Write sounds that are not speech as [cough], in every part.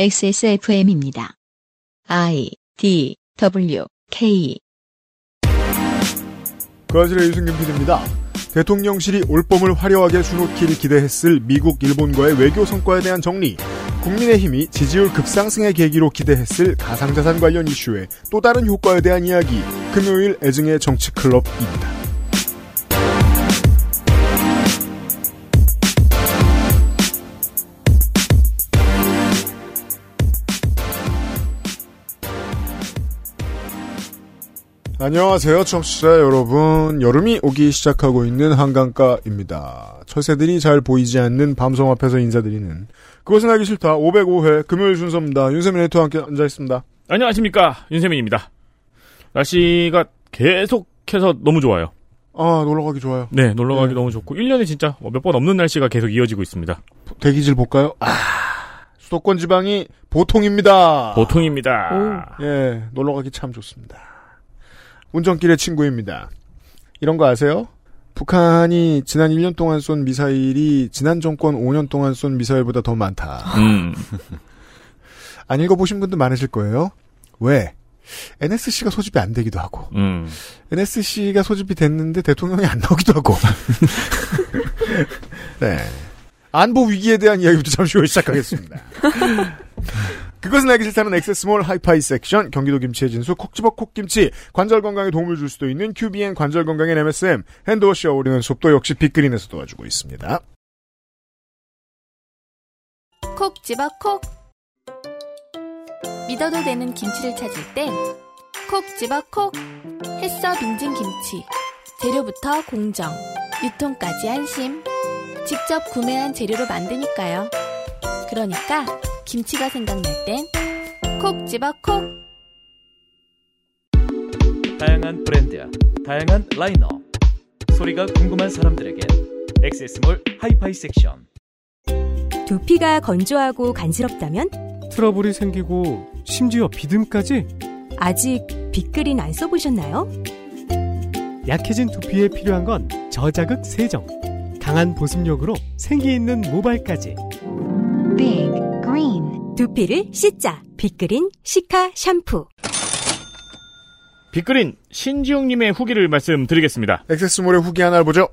XSFM입니다. I D W K 그아실의 유승균 PD입니다. 대통령실이 올 봄을 화려하게 수놓기를 기대했을 미국, 일본과의 외교 성과에 대한 정리, 국민의힘이 지지율 급상승의 계기로 기대했을 가상자산 관련 이슈의 또 다른 효과에 대한 이야기, 금요일 애증의 정치클럽입니다. 안녕하세요, 청취자 여러분. 여름이 오기 시작하고 있는 한강가입니다. 철새들이 잘 보이지 않는 밤섬 앞에서 인사드리는 그것은 알기 싫다 505회 금요일 순서입니다. 윤세민 에디터와 함께 앉아있습니다. 안녕하십니까 윤세민입니다. 날씨가 계속해서 너무 좋아요. 아, 놀러가기 좋아요. 네, 놀러가기 네. 너무 좋고 1년에 진짜 몇 번 없는 날씨가 계속 이어지고 있습니다. 대기질 볼까요? 아, 수도권 지방이 보통입니다. 보통입니다. 예, 놀러가기 참 좋습니다. 운전길의 친구입니다. 이런 거 아세요? 북한이 지난 1년 동안 쏜 미사일이 지난 정권 5년 동안 쏜 미사일보다 더 많다. 음, [laughs] 안 읽어보신 분도 많으실 거예요. 왜? NSC가 소집이 안 되기도 하고, 음. NSC가 소집이 됐는데 대통령이 안 나오기도 하고. [laughs] 네. 안보 위기에 대한 이야기부터 잠시 후에 시작하겠습니다. [laughs] 그것은 알기 싫다는 액세스몰 하이파이 섹션, 경기도 김치의 진수, 콕 집어 콕김치, 관절 건강에 도움을 줄 수도 있는 QBN 관절 건강엔 MSM, 핸드워시 어우리는 숲도 역시 빅그린에서 도와주고 있습니다. 콕 집어 콕. 믿어도 되는 김치를 찾을 땐콕 집어 콕. 햇서 빙진 김치. 재료부터 공정 유통까지 안심. 직접 구매한 재료로 만드니까요. 그러니까 김치가 생각날 땐 콕 집어 콕 다양한 브랜드, 다양한 라인업. 소리가 궁금한 사람들에게 액세스몰 하이파이 섹션. 두피가 건조하고 간지럽다면 트러블이 생기고 심지어 비듬까지 아직 빅그린 안 써보셨나요? 약해진 두피에 필요한 건 저자극 세정 강한 보습력으로 생기 있는 모발까지 Big Green 두피를 씻자 빅그린 시카 샴푸 빅그린 신지용님의 후기를 말씀드리겠습니다. 액세스몰의 후기 하나를 보죠.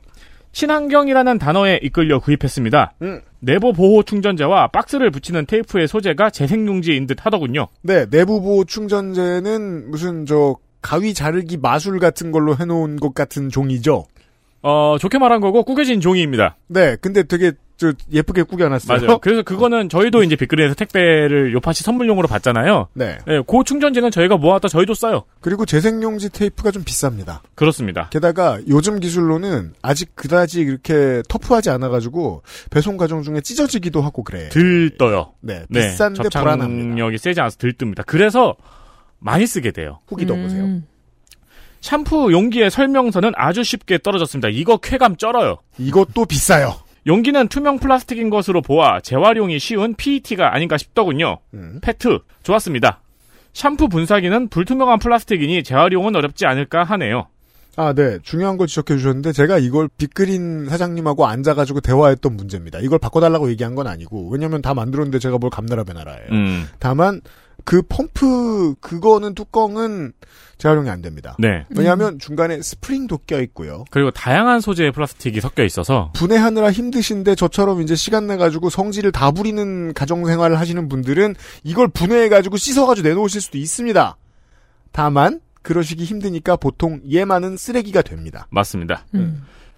친환경이라는 단어에 이끌려 구입했습니다. 음. 내부 보호 충전재와 박스를 붙이는 테이프의 소재가 재생용지인 듯 하더군요. 네, 내부 보호 충전재는 무슨 저 가위 자르기 마술 같은 걸로 해놓은 것 같은 종이죠. 어, 좋게 말한 거고 구겨진 종이입니다. 네, 근데 되게 저 예쁘게 꾸겨놨어요. 맞아요. [laughs] 그래서 그거는 저희도 이제 빅그린에서 택배를 요파시 선물용으로 받잖아요. 네. 네, 그 충전재는 저희가 모았다 저희도 써요. 그리고 재생용지 테이프가 좀 비쌉니다. 그렇습니다. 게다가 요즘 기술로는 아직 그다지 이렇게 터프하지 않아가지고 배송 과정 중에 찢어지기도 하고 그래. 들떠요. 네, 네, 비싼데 불안합니다. 접착력이 세지 않아서 들뜹니다. 그래서 많이 쓰게 돼요. 후기 넣어보세요. 샴푸 용기의 설명서는 아주 쉽게 떨어졌습니다. 이거 쾌감 쩔어요. 이것도 비싸요. 용기는 투명 플라스틱인 것으로 보아 재활용이 쉬운 PET가 아닌가 싶더군요. 음. 페트 좋았습니다. 샴푸 분사기는 불투명한 플라스틱이니 재활용은 어렵지 않을까 하네요. 아, 네. 중요한 걸 지적해 주셨는데 제가 이걸 빅그린 사장님하고 앉아가지고 대화했던 문제입니다. 이걸 바꿔달라고 얘기한 건 아니고 왜냐면 다 만들었는데 제가 뭘 감나라 배나라예요. 음, 다만 그 펌프 그거는 뚜껑은 재활용이 안 됩니다. 네. 왜냐하면 중간에 스프링도 껴 있고요. 그리고 다양한 소재의 플라스틱이 섞여 있어서 분해하느라 힘드신데 저처럼 이제 시간 내 가지고 성질을 다 부리는 가정 생활을 하시는 분들은 이걸 분해해 가지고 씻어 가지고 내놓으실 수도 있습니다. 다만 그러시기 힘드니까 보통 얘만은 쓰레기가 됩니다. 맞습니다.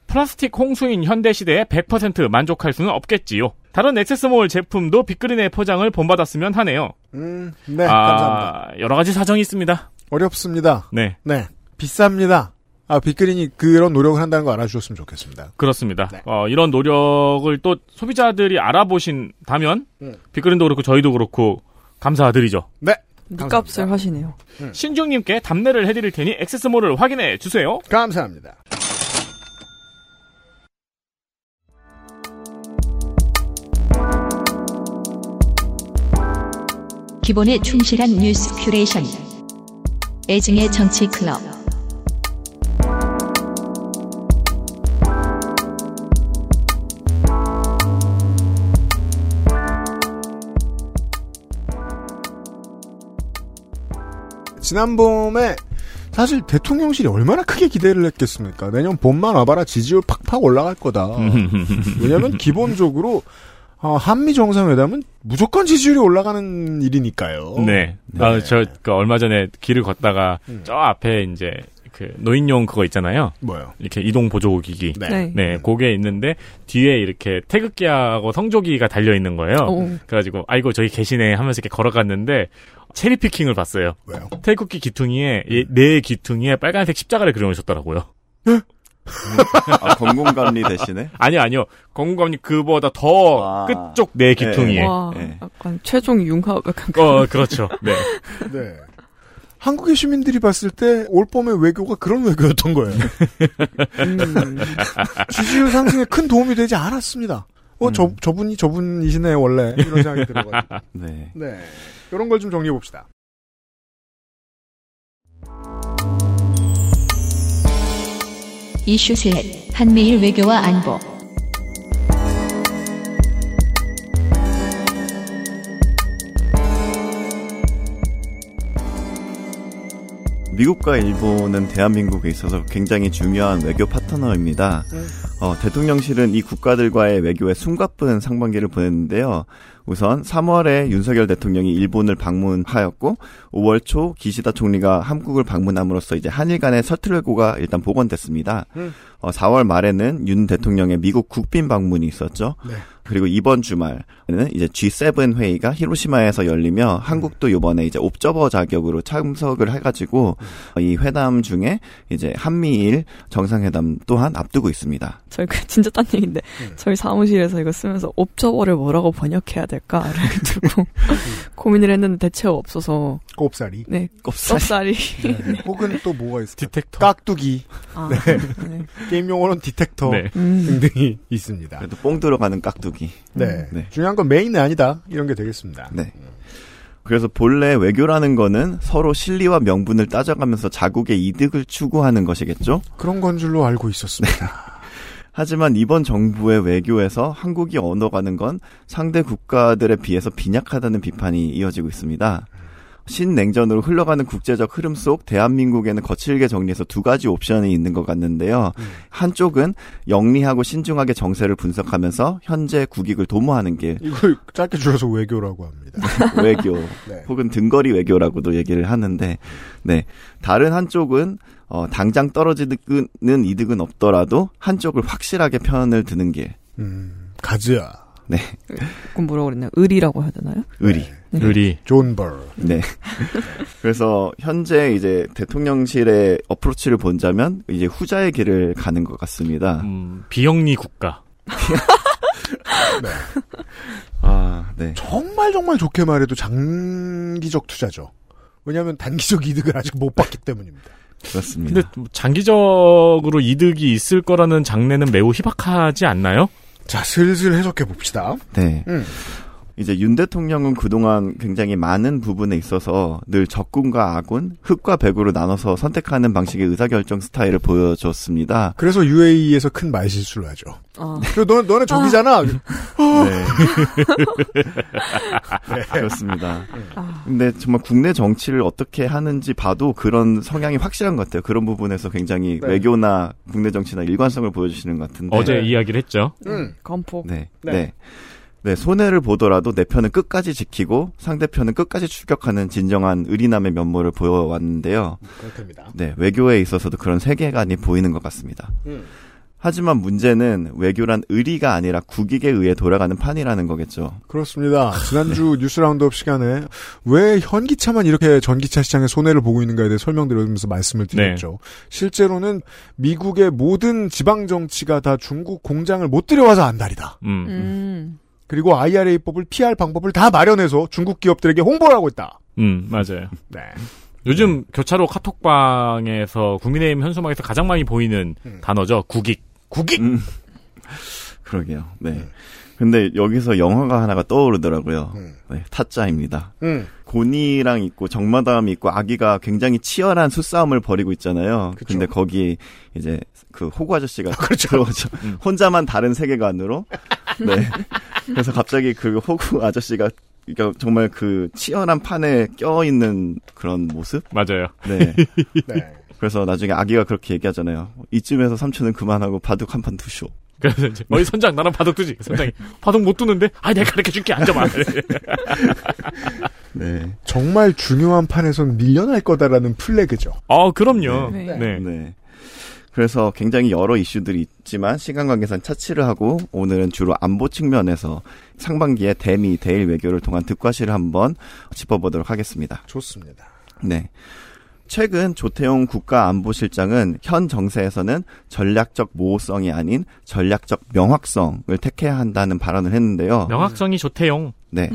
플라스틱 홍수인 현대 시대에 100% 만족할 수는 없겠지요. 다른 액세스몰 제품도 빅그린의 포장을 본받았으면 하네요. 음, 네, 감사합니다. 아, 여러 가지 사정이 있습니다. 어렵습니다. 네, 네, 비쌉니다. 아, 빅그린이 그런 노력을 한다는 거 알아주셨으면 좋겠습니다. 그렇습니다. 네. 어, 이런 노력을 또 소비자들이 알아보신다면 음. 빅그린도 그렇고 저희도 그렇고 감사드리죠. 네, 닉값을 하시네요. 신중님께 답례를 해드릴 테니 액세스몰을 확인해 주세요. 감사합니다. 기본에 충실한 뉴스 큐레이션. 애증의 정치 클럽. 지난 봄에 사실 대통령실이 얼마나 크게 기대를 했겠습니까? 내년 봄만 와봐라 지지율 팍팍 올라갈 거다. [laughs] 왜냐면 기본적으로 어, 한미 정상회담은 무조건 지지율이 올라가는 일이니까요. 네. 네. 아, 저, 그 얼마 전에 길을 걷다가 음. 저 앞에 이제 그 노인용 그거 있잖아요. 뭐요? 이렇게 이동 보조 기기. 네. 네. 네, 그게 있는데 뒤에 이렇게 태극기하고 성조기가 달려 있는 거예요. 오. 그래가지고 아이고 저기 계시네 하면서 이렇게 걸어갔는데 체리 피킹을 봤어요. 왜요? 태극기 기퉁이에 이- 네 기퉁이에 빨간색 십자가를 그려놓으셨더라고요. 아, 건공감리 대신에? 아니요, 아니요. 건강관님 그보다 더 아. 끝쪽 네 기퉁이에. 와, 예. 약간 최종 융합 약간 어, 그렇죠. 네. [laughs] 네. 한국의 시민들이 봤을 때 올봄의 외교가 그런 외교였던 거예요. 음, [laughs] 지지율 상승에 큰 도움이 되지 않았습니다. 어, 저, 음. 저분이 저분이시네, 원래. 이런 생각이 들어가지고. 네. 네. 이런 걸 좀 정리해 봅시다. 이슈 셋 한미일 외교와 안보. 미국과 일본은 대한민국에 있어서 굉장히 중요한 외교 파트너입니다. 어, 대통령실은 이 국가들과의 외교에 숨가쁜 상반기를 보냈는데요. 우선 3월에 윤석열 대통령이 일본을 방문하였고 5월 초 기시다 총리가 한국을 방문함으로써 이제 한일 간의 서틀웨고가 일단 복원됐습니다. 음. 어, 4월 말에는 윤 대통령의 미국 국빈 방문이 있었죠. 네. 그리고 이번 주말에는 이제 G7 회의가 히로시마에서 열리며 한국도 이번에 이제 옵저버 자격으로 참석을 해가지고 이 회담 중에 이제 한미일 정상회담 또한 앞두고 있습니다. 저희 그 진짜 딴 얘기인데 음. 저희 사무실에서 이거 쓰면서 옵저버를 뭐라고 번역해야 될까를 두고 [laughs] 고민을 했는데 대체가 없어서 꼽사리. 네 꼽사리. 꼽사리 네. 혹은 또 뭐가 있을까? detector. 깍두기. 아, 네. 네. 게임 용어로는 detector. 네. 음, 등등이 있습니다. 그래도 뽕 들어가는 깍두기. 네. 네. 중요한 건 메인은 아니다. 이런 게 되겠습니다. 네. 그래서 본래 외교라는 거는 서로 실리와 명분을 따져가면서 자국의 이득을 추구하는 것이겠죠? 그런 건 줄로 알고 있었습니다. 하지만 이번 정부의 외교에서 한국이 언어가는 건 상대 국가들에 비해서 빈약하다는 비판이 이어지고 있습니다. 신냉전으로 흘러가는 국제적 흐름 속 대한민국에는 거칠게 정리해서 두 가지 옵션이 있는 것 같는데요. 한쪽은 영리하고 신중하게 정세를 분석하면서 현재 국익을 도모하는 길, 이걸 짧게 줄여서 외교라고 합니다. [laughs] 외교, 네. 혹은 등거리 외교라고도 얘기를 하는데, 네. 다른 한쪽은, 어, 당장 떨어지는 이득은 없더라도 한쪽을 확실하게 편을 드는 길, 음, 가즈아. 네. 그건 뭐라고 그랬나요? 의리라고 해야 되나요? 의리. 네. 의리. 존버. 네. [laughs] 그래서 현재 이제 대통령실의 어프로치를 본다면 이제 후자의 길을 가는 것 같습니다. 음, 비영리 국가. [laughs] 아, 네. 정말 정말 좋게 말해도 장기적 투자죠. 왜냐하면 단기적 이득을 아직 못 봤기 때문입니다. 그렇습니다. 근데 뭐 장기적으로 이득이 있을 거라는 장래는 매우 희박하지 않나요? 자, 슬슬 해석해 봅시다. 네. 음. 이제 윤 대통령은 그동안 굉장히 많은 부분에 있어서 늘 적군과 아군, 흑과 백으로 나눠서 선택하는 방식의 의사결정 스타일을 보여줬습니다. 그래서 UAE에서 큰 말실수를 하죠. 아, 그리고 너네, 너네 적이잖아. [laughs] 네. 그렇습니다. 아, 근데 정말 국내 정치를 어떻게 하는지 봐도 그런 성향이 확실한 것 같아요. 그런 부분에서 굉장히 네. 외교나 국내 정치나 일관성을 보여주시는 것 같은데. 어제 이야기를 했죠. 음. 건폭. 네. 네. 네. 네. 손해를 보더라도 내 편은 끝까지 지키고 상대편은 끝까지 추격하는 진정한 의리남의 면모를 보여왔는데요. 그렇답니다. 네. 외교에 있어서도 그런 세계관이 보이는 것 같습니다. 음. 하지만 문제는 외교란 의리가 아니라 국익에 의해 돌아가는 판이라는 거겠죠. 그렇습니다. 지난주 뉴스 roundup 시간에 왜 현기차만 이렇게 전기차 시장에 손해를 보고 있는가에 대해 설명드리면서 말씀을 드렸죠. 실제로는 미국의 모든 지방 정치가 다 중국 공장을 못 들여와서 안달이다. 음. 음. 그리고 IRA법을 피할 방법을 다 마련해서 중국 기업들에게 홍보를 하고 있다. 음, 맞아요. 네. 요즘 교차로 카톡방에서 국민의힘 현수막에서 가장 많이 보이는 음. 단어죠. 국익. 국익. 음. [laughs] 그러게요. 네. 음. 근데 여기서 영화가 하나가 떠오르더라고요. 음. 네, 타짜입니다. 음. 고니랑 있고 정마담이 있고 아기가 굉장히 치열한 수싸움을 벌이고 있잖아요. 그쵸. 근데 거기 이제 그 호구 아저씨가 그렇죠. 들어오죠. [laughs] 음. 혼자만 다른 세계관으로. [laughs] 네. 그래서 갑자기 그 호구 아저씨가 그러니까 정말 그 치열한 판에 껴 있는 그런 모습. 맞아요. [laughs] 네. 네. 그래서 나중에 아기가 그렇게 얘기하잖아요. 이쯤에서 삼촌은 그만하고 바둑 한 판 두쇼. 그래서 이제 어이 선장 나랑 바둑 두지. 선장이 바둑 못 두는데 아 내가 가르쳐 줄게 앉아봐. [laughs] 네. 정말 중요한 판에선 밀려날 거다라는 플래그죠. 아 그럼요. 네. 네. 네. 그래서 굉장히 여러 이슈들이 있지만 시간 관계상 차치를 하고 오늘은 주로 안보 측면에서 상반기에 대미 대일 외교를 통한 득과시를 한번 짚어보도록 하겠습니다. 좋습니다. 네. 최근 조태용 국가안보실장은 현 정세에서는 전략적 모호성이 아닌 전략적 명확성을 택해야 한다는 발언을 했는데요. 명확성이 좋대용. 네.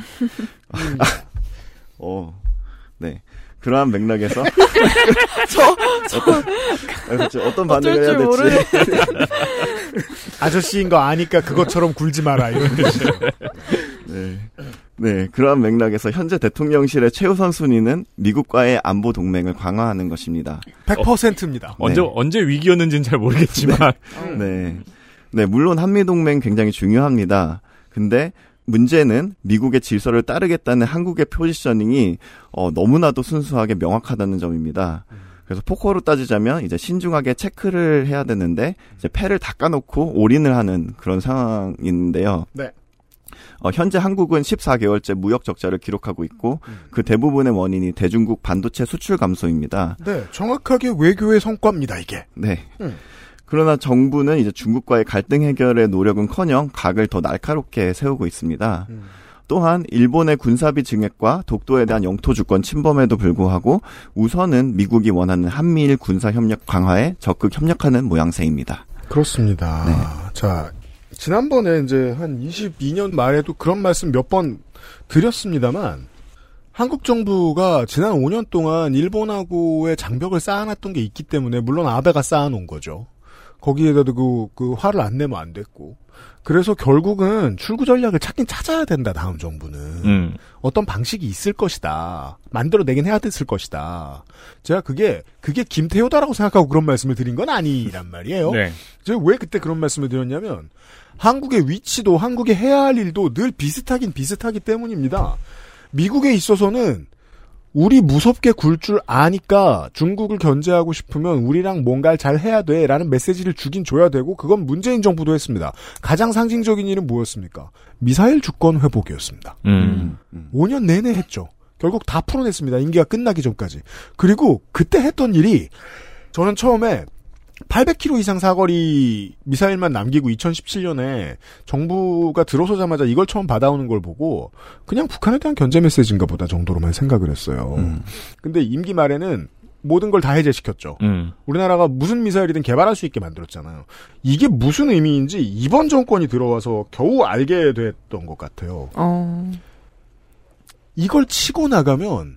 [laughs] 어, 네. 그러한 맥락에서 [laughs] 저, 저, 어떤, 저 어떤 반응을 해야 될지 줄 아저씨인 거 아니까 그것처럼 굴지 마라 이런 뜻이죠. 네. 네, 그러한 맥락에서 현재 대통령실의 최우선 순위는 미국과의 안보 동맹을 강화하는 것입니다. 100%입니다. 언제 네. 언제 위기였는지는 잘 모르겠지만 [laughs] 네. 네, 물론 한미 동맹 굉장히 중요합니다. 근데 문제는 미국의 질서를 따르겠다는 한국의 포지셔닝이 어, 너무나도 순수하게 명확하다는 점입니다. 그래서 포커로 따지자면 이제 신중하게 체크를 해야 되는데 이제 패를 닦아놓고 올인을 하는 그런 상황인데요. 네. 어, 현재 한국은 14개월째 무역 적자를 기록하고 있고 그 대부분의 원인이 대중국 반도체 수출 감소입니다. 네, 정확하게 외교의 성과입니다 이게. 네. 음. 그러나 정부는 이제 중국과의 갈등 해결의 노력은커녕 각을 더 날카롭게 세우고 있습니다. 음. 또한 일본의 군사비 증액과 독도에 대한 영토 주권 침범에도 불구하고 우선은 미국이 원하는 한미일 군사 협력 강화에 적극 협력하는 모양새입니다. 그렇습니다. 네. 자, 지난번에 이제 한 22년 말에도 그런 말씀 몇 번 드렸습니다만, 한국 정부가 지난 5년 동안 일본하고의 장벽을 쌓아놨던 게 있기 때문에, 물론 아베가 쌓아놓은 거죠. 거기에다도 그, 그 화를 안 내면 안 됐고. 그래서 결국은 출구 전략을 찾긴 찾아야 된다, 다음 정부는. 음. 어떤 방식이 있을 것이다. 만들어내긴 해야 됐을 것이다. 제가 그게, 그게 김태효다라고 생각하고 그런 말씀을 드린 건 아니란 말이에요. 네. 제가 왜 그때 그런 말씀을 드렸냐면, 한국의 위치도 한국의 해야 할 일도 늘 비슷하긴 비슷하기 때문입니다. 미국에 있어서는 우리 무섭게 굴 줄 아니까 중국을 견제하고 싶으면 우리랑 뭔가를 잘 해야 돼 라는 메시지를 주긴 줘야 되고 그건 문재인 정부도 했습니다. 가장 상징적인 일은 뭐였습니까? 미사일 주권 회복이었습니다. 음. 5년 내내 했죠. 결국 다 풀어냈습니다. 임기가 끝나기 전까지. 그리고 그때 했던 일이 저는 처음에 800km 이상 사거리 미사일만 남기고 2017년에 정부가 들어서자마자 이걸 처음 받아오는 걸 보고 그냥 북한에 대한 견제 메시지인가 보다 정도로만 생각을 했어요. 음. 근데 임기 말에는 모든 걸 다 해제시켰죠. 음. 우리나라가 무슨 미사일이든 개발할 수 있게 만들었잖아요. 이게 무슨 의미인지 이번 정권이 들어와서 겨우 알게 됐던 것 같아요. 어, 이걸 치고 나가면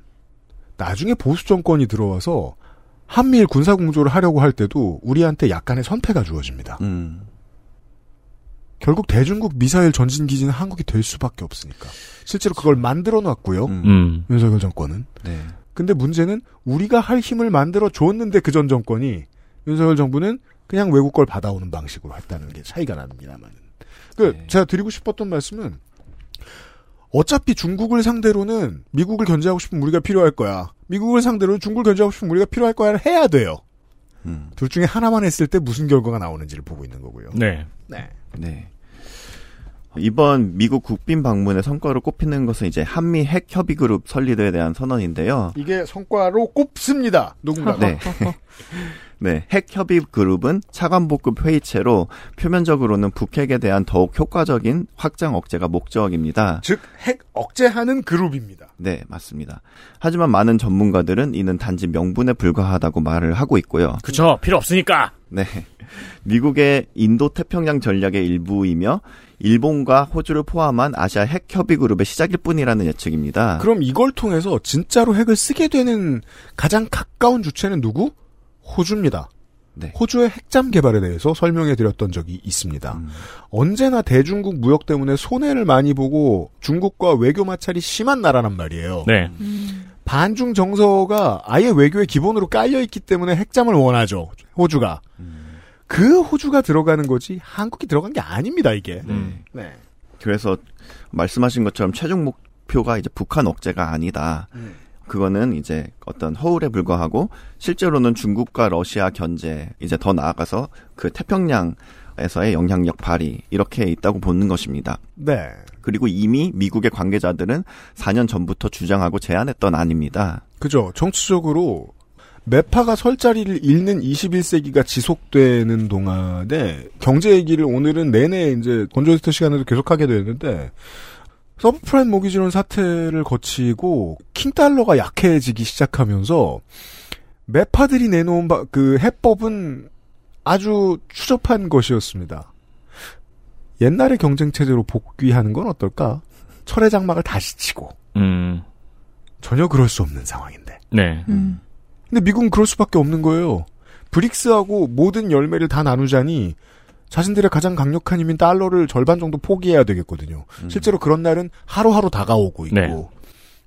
나중에 보수 정권이 들어와서 한미일 군사 공조를 하려고 할 때도 우리한테 약간의 선패가 주어집니다. 음. 결국 대중국 미사일 전진 기지는 한국이 될 수밖에 없으니까. 실제로 그걸 만들어 놨고요. 음. 음. 윤석열 정권은. 네. 근데 문제는 우리가 할 힘을 만들어 줬는데 그 전 정권이 윤석열 정부는 그냥 외국 걸 받아오는 방식으로 했다는 게 차이가 납니다만. 그 네. 제가 드리고 싶었던 말씀은 어차피 중국을 상대로는 미국을 견제하고 싶으면 우리가 필요할 거야. 미국을 상대로는 중국을 견제하고 싶으면 우리가 필요할 거야를 해야 돼요. 음. 둘 중에 하나만 했을 때 무슨 결과가 나오는지를 보고 있는 거고요. 네. 네. 네. 이번 미국 국빈 방문의 성과로 꼽히는 것은 이제 한미 핵 협의 그룹 설립에 대한 선언인데요. 이게 성과로 꼽습니다. 누군가. 네. [laughs] 네, 핵 협의 그룹은 차관복급 회의체로 표면적으로는 북핵에 대한 더욱 효과적인 확장 억제가 목적입니다. 즉, 핵 억제하는 그룹입니다. 네, 맞습니다. 하지만 많은 전문가들은 이는 단지 명분에 불과하다고 말을 하고 있고요. 그쵸. 필요 없으니까. 네. 미국의 인도 태평양 전략의 일부이며 일본과 호주를 포함한 아시아 핵 협의 그룹의 시작일 뿐이라는 예측입니다. 그럼 이걸 통해서 진짜로 핵을 쓰게 되는 가장 가까운 주체는 누구? 호주입니다. 네. 호주의 핵잠 개발에 대해서 설명해 드렸던 적이 있습니다. 음. 언제나 대중국 무역 때문에 손해를 많이 보고 중국과 외교 마찰이 심한 나라란 말이에요. 네. 반중 정서가 아예 외교의 기본으로 깔려 있기 때문에 핵잠을 원하죠. 호주가. 그 호주가 들어가는 거지 한국이 들어간 게 아닙니다, 이게. 음. 네. 그래서 말씀하신 것처럼 최종 목표가 이제 북한 억제가 아니다. 그거는 이제 어떤 허울에 불과하고 실제로는 중국과 러시아 견제 이제 더 나아가서 그 태평양에서의 영향력 발휘 이렇게 있다고 보는 것입니다. 네. 그리고 이미 미국의 관계자들은 4년 전부터 주장하고 제안했던 안입니다. 그죠. 정치적으로 매파가 설 자리를 잃는 21세기가 지속되는 동안에 경제 얘기를 오늘은 내내 이제 건조스터 시간에도 계속하게 되는데 서브프라임 모기지론 사태를 거치고 킹달러가 약해지기 시작하면서 매파들이 내놓은 바- 그 해법은 아주 추접한 것이었습니다. 옛날의 경쟁 체제로 복귀하는 건 어떨까? 철의 장막을 다시 치고 음. 전혀 그럴 수 없는 상황인데. 네. 음. 근데 미국은 그럴 수밖에 없는 거예요. 브릭스하고 모든 열매를 다 나누자니 자신들의 가장 강력한 힘인 달러를 절반 정도 포기해야 되겠거든요. 실제로 그런 날은 하루하루 다가오고 있고 네.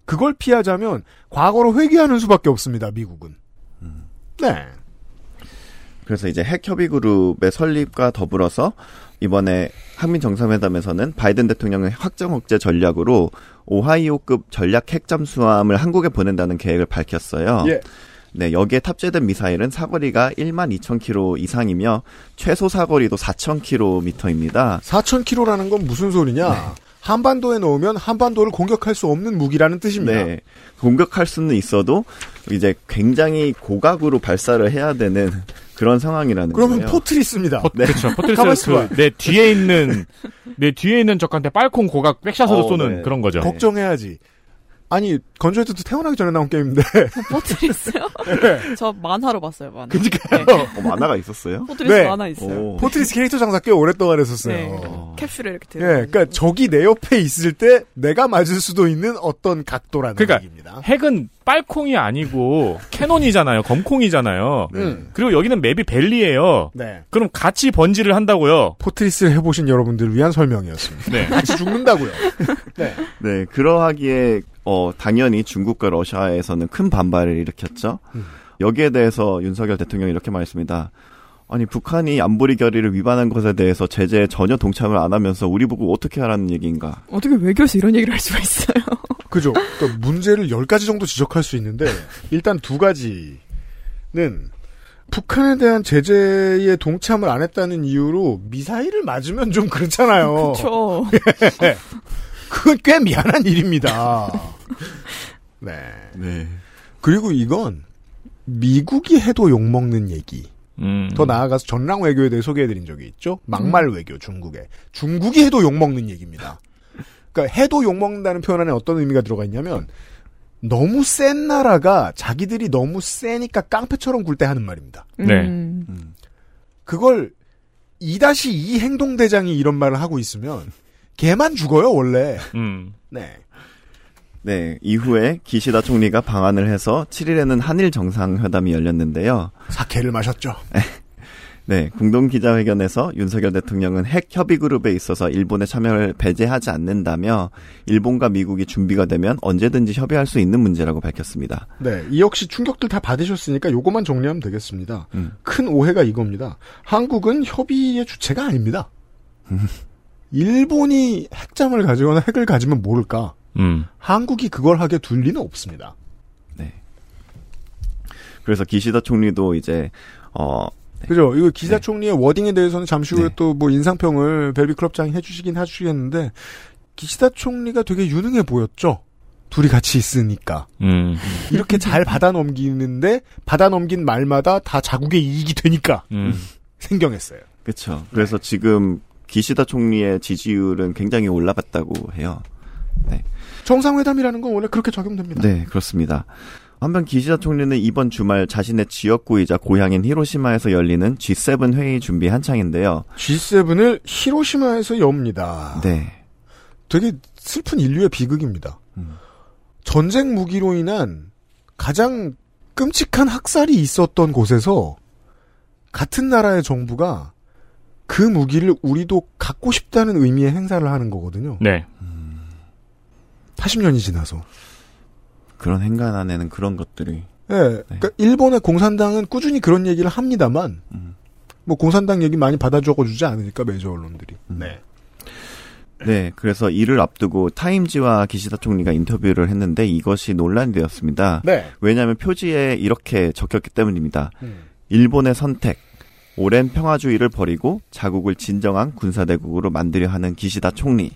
그걸 피하자면 과거로 회귀하는 수밖에 없습니다. 미국은. 네. 그래서 이제 핵협의 그룹의 설립과 더불어서 이번에 한미 정상회담에서는 바이든 대통령의 확정 억제 전략으로 오하이오급 전략 핵 잠수함을 한국에 보낸다는 계획을 밝혔어요. 예. 네, 여기에 탑재된 미사일은 사거리가 1만 2천 킬로 이상이며 최소 사거리도 4천 킬로미터입니다. 4,000km라는 건 무슨 소리냐? 한반도에 넣으면 한반도를 공격할 수 없는 무기라는 뜻입니다. 네. 공격할 수는 있어도 이제 굉장히 고각으로 발사를 해야 되는 그런 상황이라는 그러면 거예요. 포트리스입니다. 포, 그렇죠. 가만히 포트리스 있어봐. 그내 뒤에 있는 내 뒤에 있는 적한테 빨콩 고각 back shot으로 어, 쏘는 네. 그런 거죠. 걱정해야지. 아니 건조해도 태어나기 전에 나온 게임인데. 포트리스요? [laughs] 저 만화로 봤어요, 만화. 그러니까요. 어, 만화가 있었어요? 포트리스 네. 만화 있어요. 오. 포트리스 캐릭터 장사 꽤 오랫동안 했었어요. 네. 캡슐에 이렇게 들어. 예, 그러니까 적이 내 옆에 있을 때 내가 맞을 수도 있는 어떤 각도라는 그러니까 얘기입니다. 핵은 빨콩이 아니고 cannon이잖아요. 검콩이잖아요. 음. 그리고 여기는 맵이 valley예요. 네. 그럼 같이 번지를 한다고요. 포트리스를 해보신 여러분들을 위한 설명이었습니다. 네. 같이 죽는다고요. 네. [laughs] 네, 그러하기에 어 당연히 중국과 러시아에서는 큰 반발을 일으켰죠. 음. 여기에 대해서 윤석열 대통령이 이렇게 말했습니다. 아니 북한이 안보리 결의를 위반한 것에 대해서 제재에 전혀 동참을 안 하면서 우리 보고 어떻게 하라는 얘기인가? 어떻게 외교에서 이런 얘기를 할 수가 있어요? [laughs] 그죠. 그러니까 문제를 10가지 정도 지적할 수 있는데, 일단 두 가지는, 북한에 대한 제재에 동참을 안 했다는 이유로 미사일을 맞으면 좀 그렇잖아요. 그쵸. [laughs] 그건 꽤 미안한 일입니다. [laughs] 네. 네. 그리고 이건 미국이 해도 욕먹는 얘기. 음. 더 나아가서 전랑 외교에 대해 소개해드린 적이 있죠. 막말 외교 중국에. 중국이 해도 욕먹는 얘기입니다. 그러니까 해도 욕먹는다는 표현 안에 어떤 의미가 들어가 있냐면 너무 센 나라가 자기들이 너무 세니까 깡패처럼 굴 때 하는 말입니다. 네. 음. 그걸 2-2 행동대장이 이런 말을 하고 있으면 걔만 죽어요 원래. 음. 네. 네, 이후에 기시다 총리가 방한을 해서 7일에는 한일 정상회담이 열렸는데요. 사케를 마셨죠. 네, 공동 기자회견에서 윤석열 대통령은 핵 협의 그룹에 있어서 일본의 참여를 배제하지 않는다며 일본과 미국이 준비가 되면 언제든지 협의할 수 있는 문제라고 밝혔습니다. 네, 이 역시 충격들 다 받으셨으니까 요거만 정리하면 되겠습니다. 음. 큰 오해가 이겁니다. 한국은 협의의 주체가 아닙니다. 일본이 핵잠을 가지거나 핵을 가지면 모를까. 음. 한국이 그걸 하게 둘 리는 없습니다. 네. 그래서 기시다 총리도 이제 어 그죠? 이거 기자 총리의 워딩에 대해서는 잠시 후에 네. 또뭐 인상평을 벨비 클럽장이 해주시긴 해주시겠는데 기시다 총리가 되게 유능해 보였죠. 둘이 같이 있으니까 음. 이렇게 잘 받아 넘기는데 받아 넘긴 말마다 다 자국의 이익이 되니까 음. 생경했어요. 그렇죠. 그래서 지금 기시다 총리의 지지율은 굉장히 올라갔다고 해요. 정상회담이라는 건 원래 그렇게 적용됩니다. 네, 그렇습니다. 한편 기시다 총리는 이번 주말 자신의 지역구이자 고향인 히로시마에서 열리는 G7 회의 준비 한창인데요. G7을 히로시마에서 엽니다. 네. 되게 슬픈 인류의 비극입니다. 음. 전쟁 무기로 인한 가장 끔찍한 학살이 있었던 곳에서 같은 나라의 정부가 그 무기를 우리도 갖고 싶다는 의미의 행사를 하는 거거든요. 네. 80년이 지나서. 그런 행간 안에는 그런 것들이 예, 그러니까 일본의 공산당은 꾸준히 그런 얘기를 합니다만, 음. 뭐 공산당 얘기 많이 받아 적어주지 않으니까 메이저 언론들이. 네. 네, 그래서 이를 앞두고 타임지와 기시다 총리가 인터뷰를 했는데 이것이 논란이 되었습니다. 네. 왜냐하면 표지에 이렇게 적혔기 때문입니다. 음. 일본의 선택, 오랜 평화주의를 버리고 자국을 진정한 군사대국으로 만들려 하는 기시다 총리.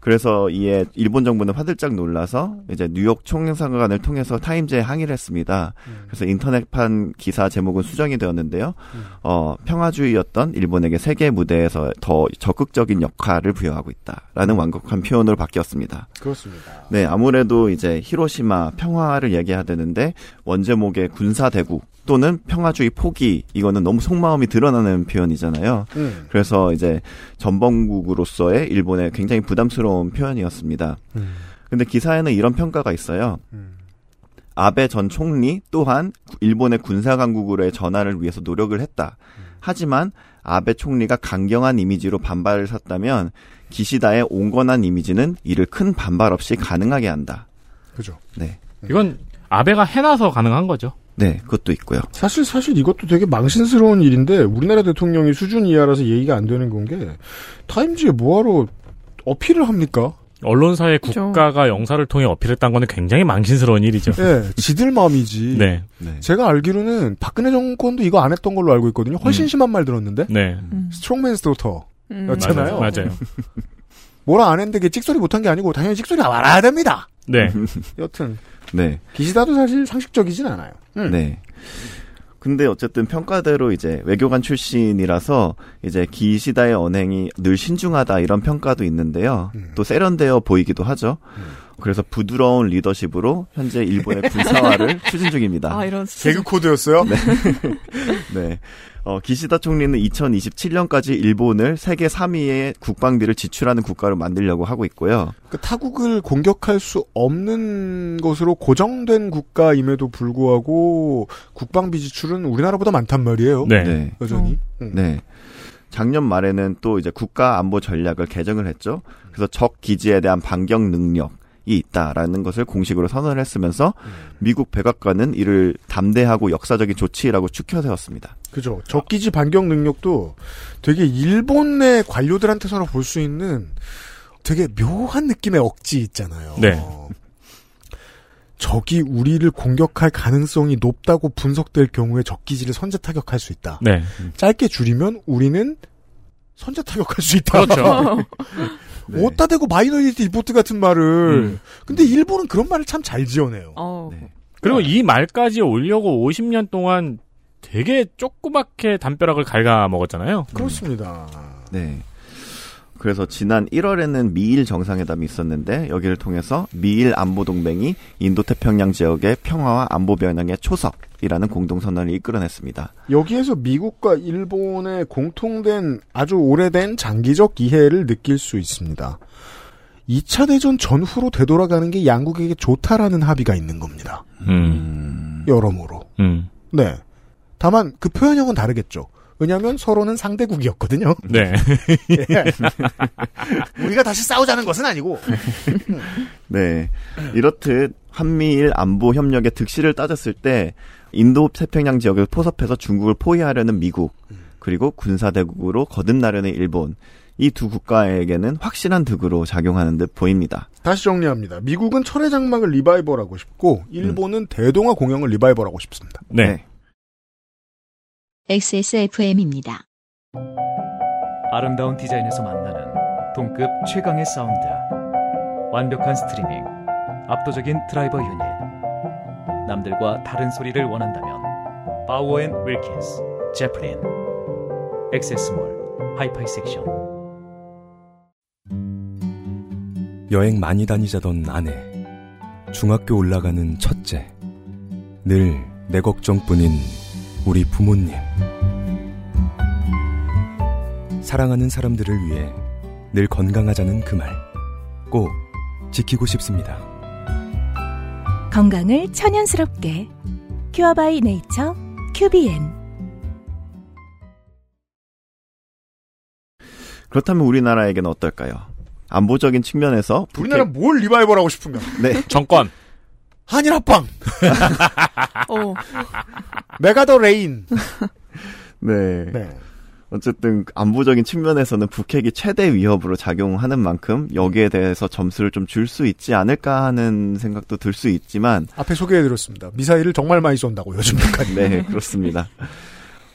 그래서 이에 일본 정부는 화들짝 놀라서 이제 뉴욕 총영사관을 통해서 타임즈에 항의를 했습니다. 그래서 인터넷판 기사 제목은 수정이 되었는데요. 어, 평화주의였던 일본에게 세계 무대에서 더 적극적인 역할을 부여하고 있다라는 완곡한 표현으로 바뀌었습니다. 그렇습니다. 네, 아무래도 이제 히로시마 평화를 얘기해야 되는데 원제목의 군사 대국 또는 평화주의 포기 이거는 너무 속마음이 드러나는 표현이잖아요. 음. 그래서 이제 전범국으로서의 일본의 굉장히 부담스러운 표현이었습니다. 음. 근데 기사에는 이런 평가가 있어요. 음. 아베 전 총리 또한 일본의 군사 강국으로의 전환을 위해서 노력을 했다. 하지만 아베 총리가 강경한 이미지로 반발을 샀다면 기시다의 온건한 이미지는 이를 큰 반발 없이 가능하게 한다. 그죠. 네. 이건 아베가 해놔서 가능한 거죠. 네, 그것도 있고요. 사실 사실 이것도 되게 망신스러운 일인데 우리나라 대통령이 수준 이하라서 얘기가 안 되는 건 게 타임즈에 뭐하러 어필을 합니까? 언론사의 그죠. 국가가 영사를 통해 어필했다는 거는 굉장히 망신스러운 일이죠. 예, 지들 마음이지. 네. 네. 제가 알기로는 박근혜 정권도 이거 안 했던 걸로 알고 있거든요. 훨씬 음. 심한 말 들었는데. 네. strongman's daughter. 음. 였잖아요. 맞아요. 맞아요. 뭐라 안 했는데 그게 찍소리 못한 게 아니고 당연히 찍소리 말아야 됩니다. 네. 여튼 네. 기시다도 사실 상식적이진 않아요. 음. 네. 근데 어쨌든 평가대로 이제 외교관 출신이라서 이제 기시다의 언행이 늘 신중하다 이런 평가도 있는데요. 음. 또 세련되어 보이기도 하죠. 그래서 부드러운 리더십으로 현재 일본의 [laughs] 군사화를 추진 중입니다. 아 이런 개그 코드였어요? 네. [laughs] 어, 기시다 총리는 2027년까지 일본을 세계 3위의 국방비를 지출하는 국가로 만들려고 하고 있고요. 그 타국을 공격할 수 없는 것으로 고정된 국가임에도 불구하고 국방비 지출은 우리나라보다 많단 말이에요. 네. 네. 여전히. 음. 네. 작년 말에는 또 이제 국가 안보 전략을 개정을 했죠. 그래서 적 기지에 대한 반격 능력이 있다라는 것을 공식으로 선언을 했으면서 미국 백악관은 이를 담대하고 역사적인 조치라고 추켜 세웠습니다. 그죠. 적기지 반격 능력도 되게 일본의 관료들한테서나 볼 수 있는 되게 묘한 느낌의 억지 있잖아요. 네. 적이 우리를 공격할 가능성이 높다고 분석될 경우에 적기지를 선제 타격할 수 있다. 네. 짧게 줄이면 우리는 선제 타격할 수 있다. 그렇죠. [laughs] 네. 어따 대고 마이너리티 리포트 같은 말을. 음. 근데 일본은 그런 말을 참 잘 지어내요. 어. 네. 그리고 이 말까지 올려고 50년 동안 되게 조그맣게 담벼락을 갉아먹었잖아요. 그렇습니다. 네. 그래서 지난 1월에는 미일 정상회담이 있었는데 여기를 통해서 미일 안보 동맹이 인도 태평양 지역의 평화와 안보 번영의 초석이라는 공동 선언을 이끌어냈습니다. 여기에서 미국과 일본의 공통된 아주 오래된 장기적 이해를 느낄 수 있습니다. 2차 대전 전후로 되돌아가는 게 양국에게 좋다라는 합의가 있는 겁니다. 음. 여러모로. 음. 네. 다만 그 표현형은 다르겠죠. 왜냐하면 서로는 상대국이었거든요. 네. [laughs] 우리가 다시 싸우자는 것은 아니고. [laughs] 네. 이렇듯 한미일 안보 협력의 득실을 따졌을 때 인도 태평양 지역을 포섭해서 중국을 포위하려는 미국 그리고 군사대국으로 거듭나려는 일본 이 두 국가에게는 확실한 득으로 작용하는 듯 보입니다. 다시 정리합니다. 미국은 철의 장막을 리바이벌하고 싶고 일본은 대동아 공영을 리바이벌하고 싶습니다. 네. XSFM입니다. 아름다운 디자인에서 만나는 동급 최강의 사운드 완벽한 스트리밍 압도적인 드라이버 유닛 남들과 다른 소리를 원한다면 바워스 앤 윌킨스 제플린 엑세스몰 하이파이 섹션 여행 많이 다니자던 아내. 중학교 올라가는 첫째. 늘 내 걱정뿐인 우리 부모님. 사랑하는 사람들을 위해 늘 건강하자는 그 말. 꼭 지키고 싶습니다. 건강을 천연스럽게 큐어바이 네이처 큐비엔 그렇다면 우리나라에게는 어떨까요? 안보적인 측면에서 우리나라 뭘 리바이벌하고 싶은가? 네. 정권. 한일 합방. [laughs] 어. 메가 더 레인. [laughs] 네. 네. 어쨌든 안보적인 측면에서는 북핵이 최대 위협으로 작용하는 만큼 여기에 대해서 점수를 좀 줄 수 있지 않을까 하는 생각도 들 수 있지만 앞에 소개해드렸습니다. 미사일을 정말 많이 쏜다고 요즘 북한이. [laughs] 네 그렇습니다.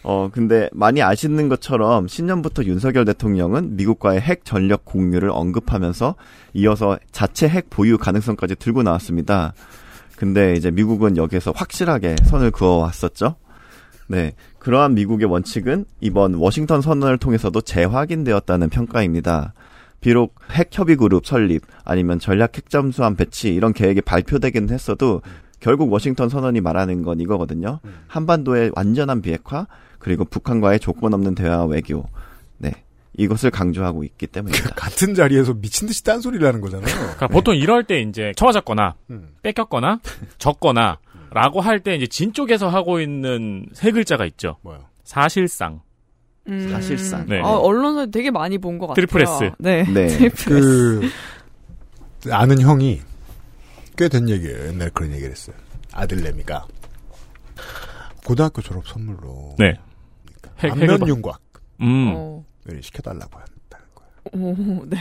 어 근데 많이 아시는 것처럼 신년부터 윤석열 대통령은 미국과의 핵 전력 공유를 언급하면서 이어서 자체 핵 보유 가능성까지 들고 나왔습니다. 근데 이제 미국은 여기에서 확실하게 선을 그어왔었죠. 네. 그러한 미국의 원칙은 이번 워싱턴 선언을 통해서도 재확인되었다는 평가입니다. 비록 핵 협의 그룹 설립 아니면 전략 핵잠수함 배치 이런 계획이 발표되긴 했어도 결국 워싱턴 선언이 말하는 건 이거거든요. 한반도의 완전한 비핵화 그리고 북한과의 조건 없는 대화 외교. 네. 이것을 강조하고 있기 때문입니다. [laughs] 같은 자리에서 미친 듯이 딴소리를 하는 거잖아요. 그러니까 보통 이럴 때 이제 처맞았거나 음. 뺏겼거나 졌거나 라고 할 때 이제 진 쪽에서 하고 있는 세 글자가 있죠. 뭐요? 사실상. 음. 사실상. 네. 아, 언론사에 되게 많이 본 것 같아요. triple S. 네. 네. [laughs] triple 그 아는 형이 꽤 된 얘기예요. 옛날 그런 얘기를 했어요. 아들내미가 고등학교 졸업 선물로 네. 핵- 핵을 안면 봐- 윤곽을 음. 어. 시켜달라고 한다는 거예요. 오, 네.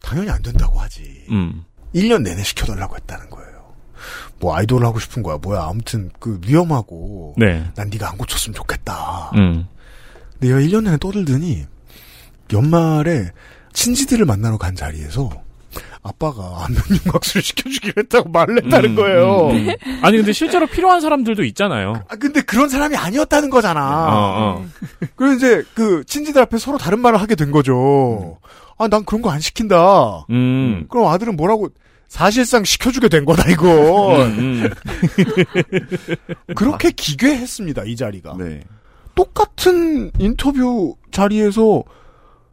당연히 안 된다고 하지. 음. 1년 내내 시켜달라고 했다는 거예요. 뭐 아이돌 하고 싶은 거야. 뭐야. 아무튼 그 위험하고 네. 난 네가 안 고쳤으면 좋겠다. 음. 내가 1년 내내 떠들더니 연말에 친지들을 만나러 간 자리에서 아빠가 안면 윤곽술을 시켜주기로 했다고 말을 했다는 음, 거예요. 음, 음. 아니 근데 실제로 필요한 사람들도 있잖아요. 아, 근데 그런 사람이 아니었다는 거잖아. 어, 어. [laughs] 그래서 이제 그 친지들 앞에 서로 다른 말을 하게 된 거죠. 아, 난 그런 거 안 시킨다. 음. 그럼 아들은 뭐라고 사실상 시켜주게 된 거다 이거. 음, 음. [laughs] 그렇게 기괴했습니다 이 자리가. 네. 똑같은 인터뷰 자리에서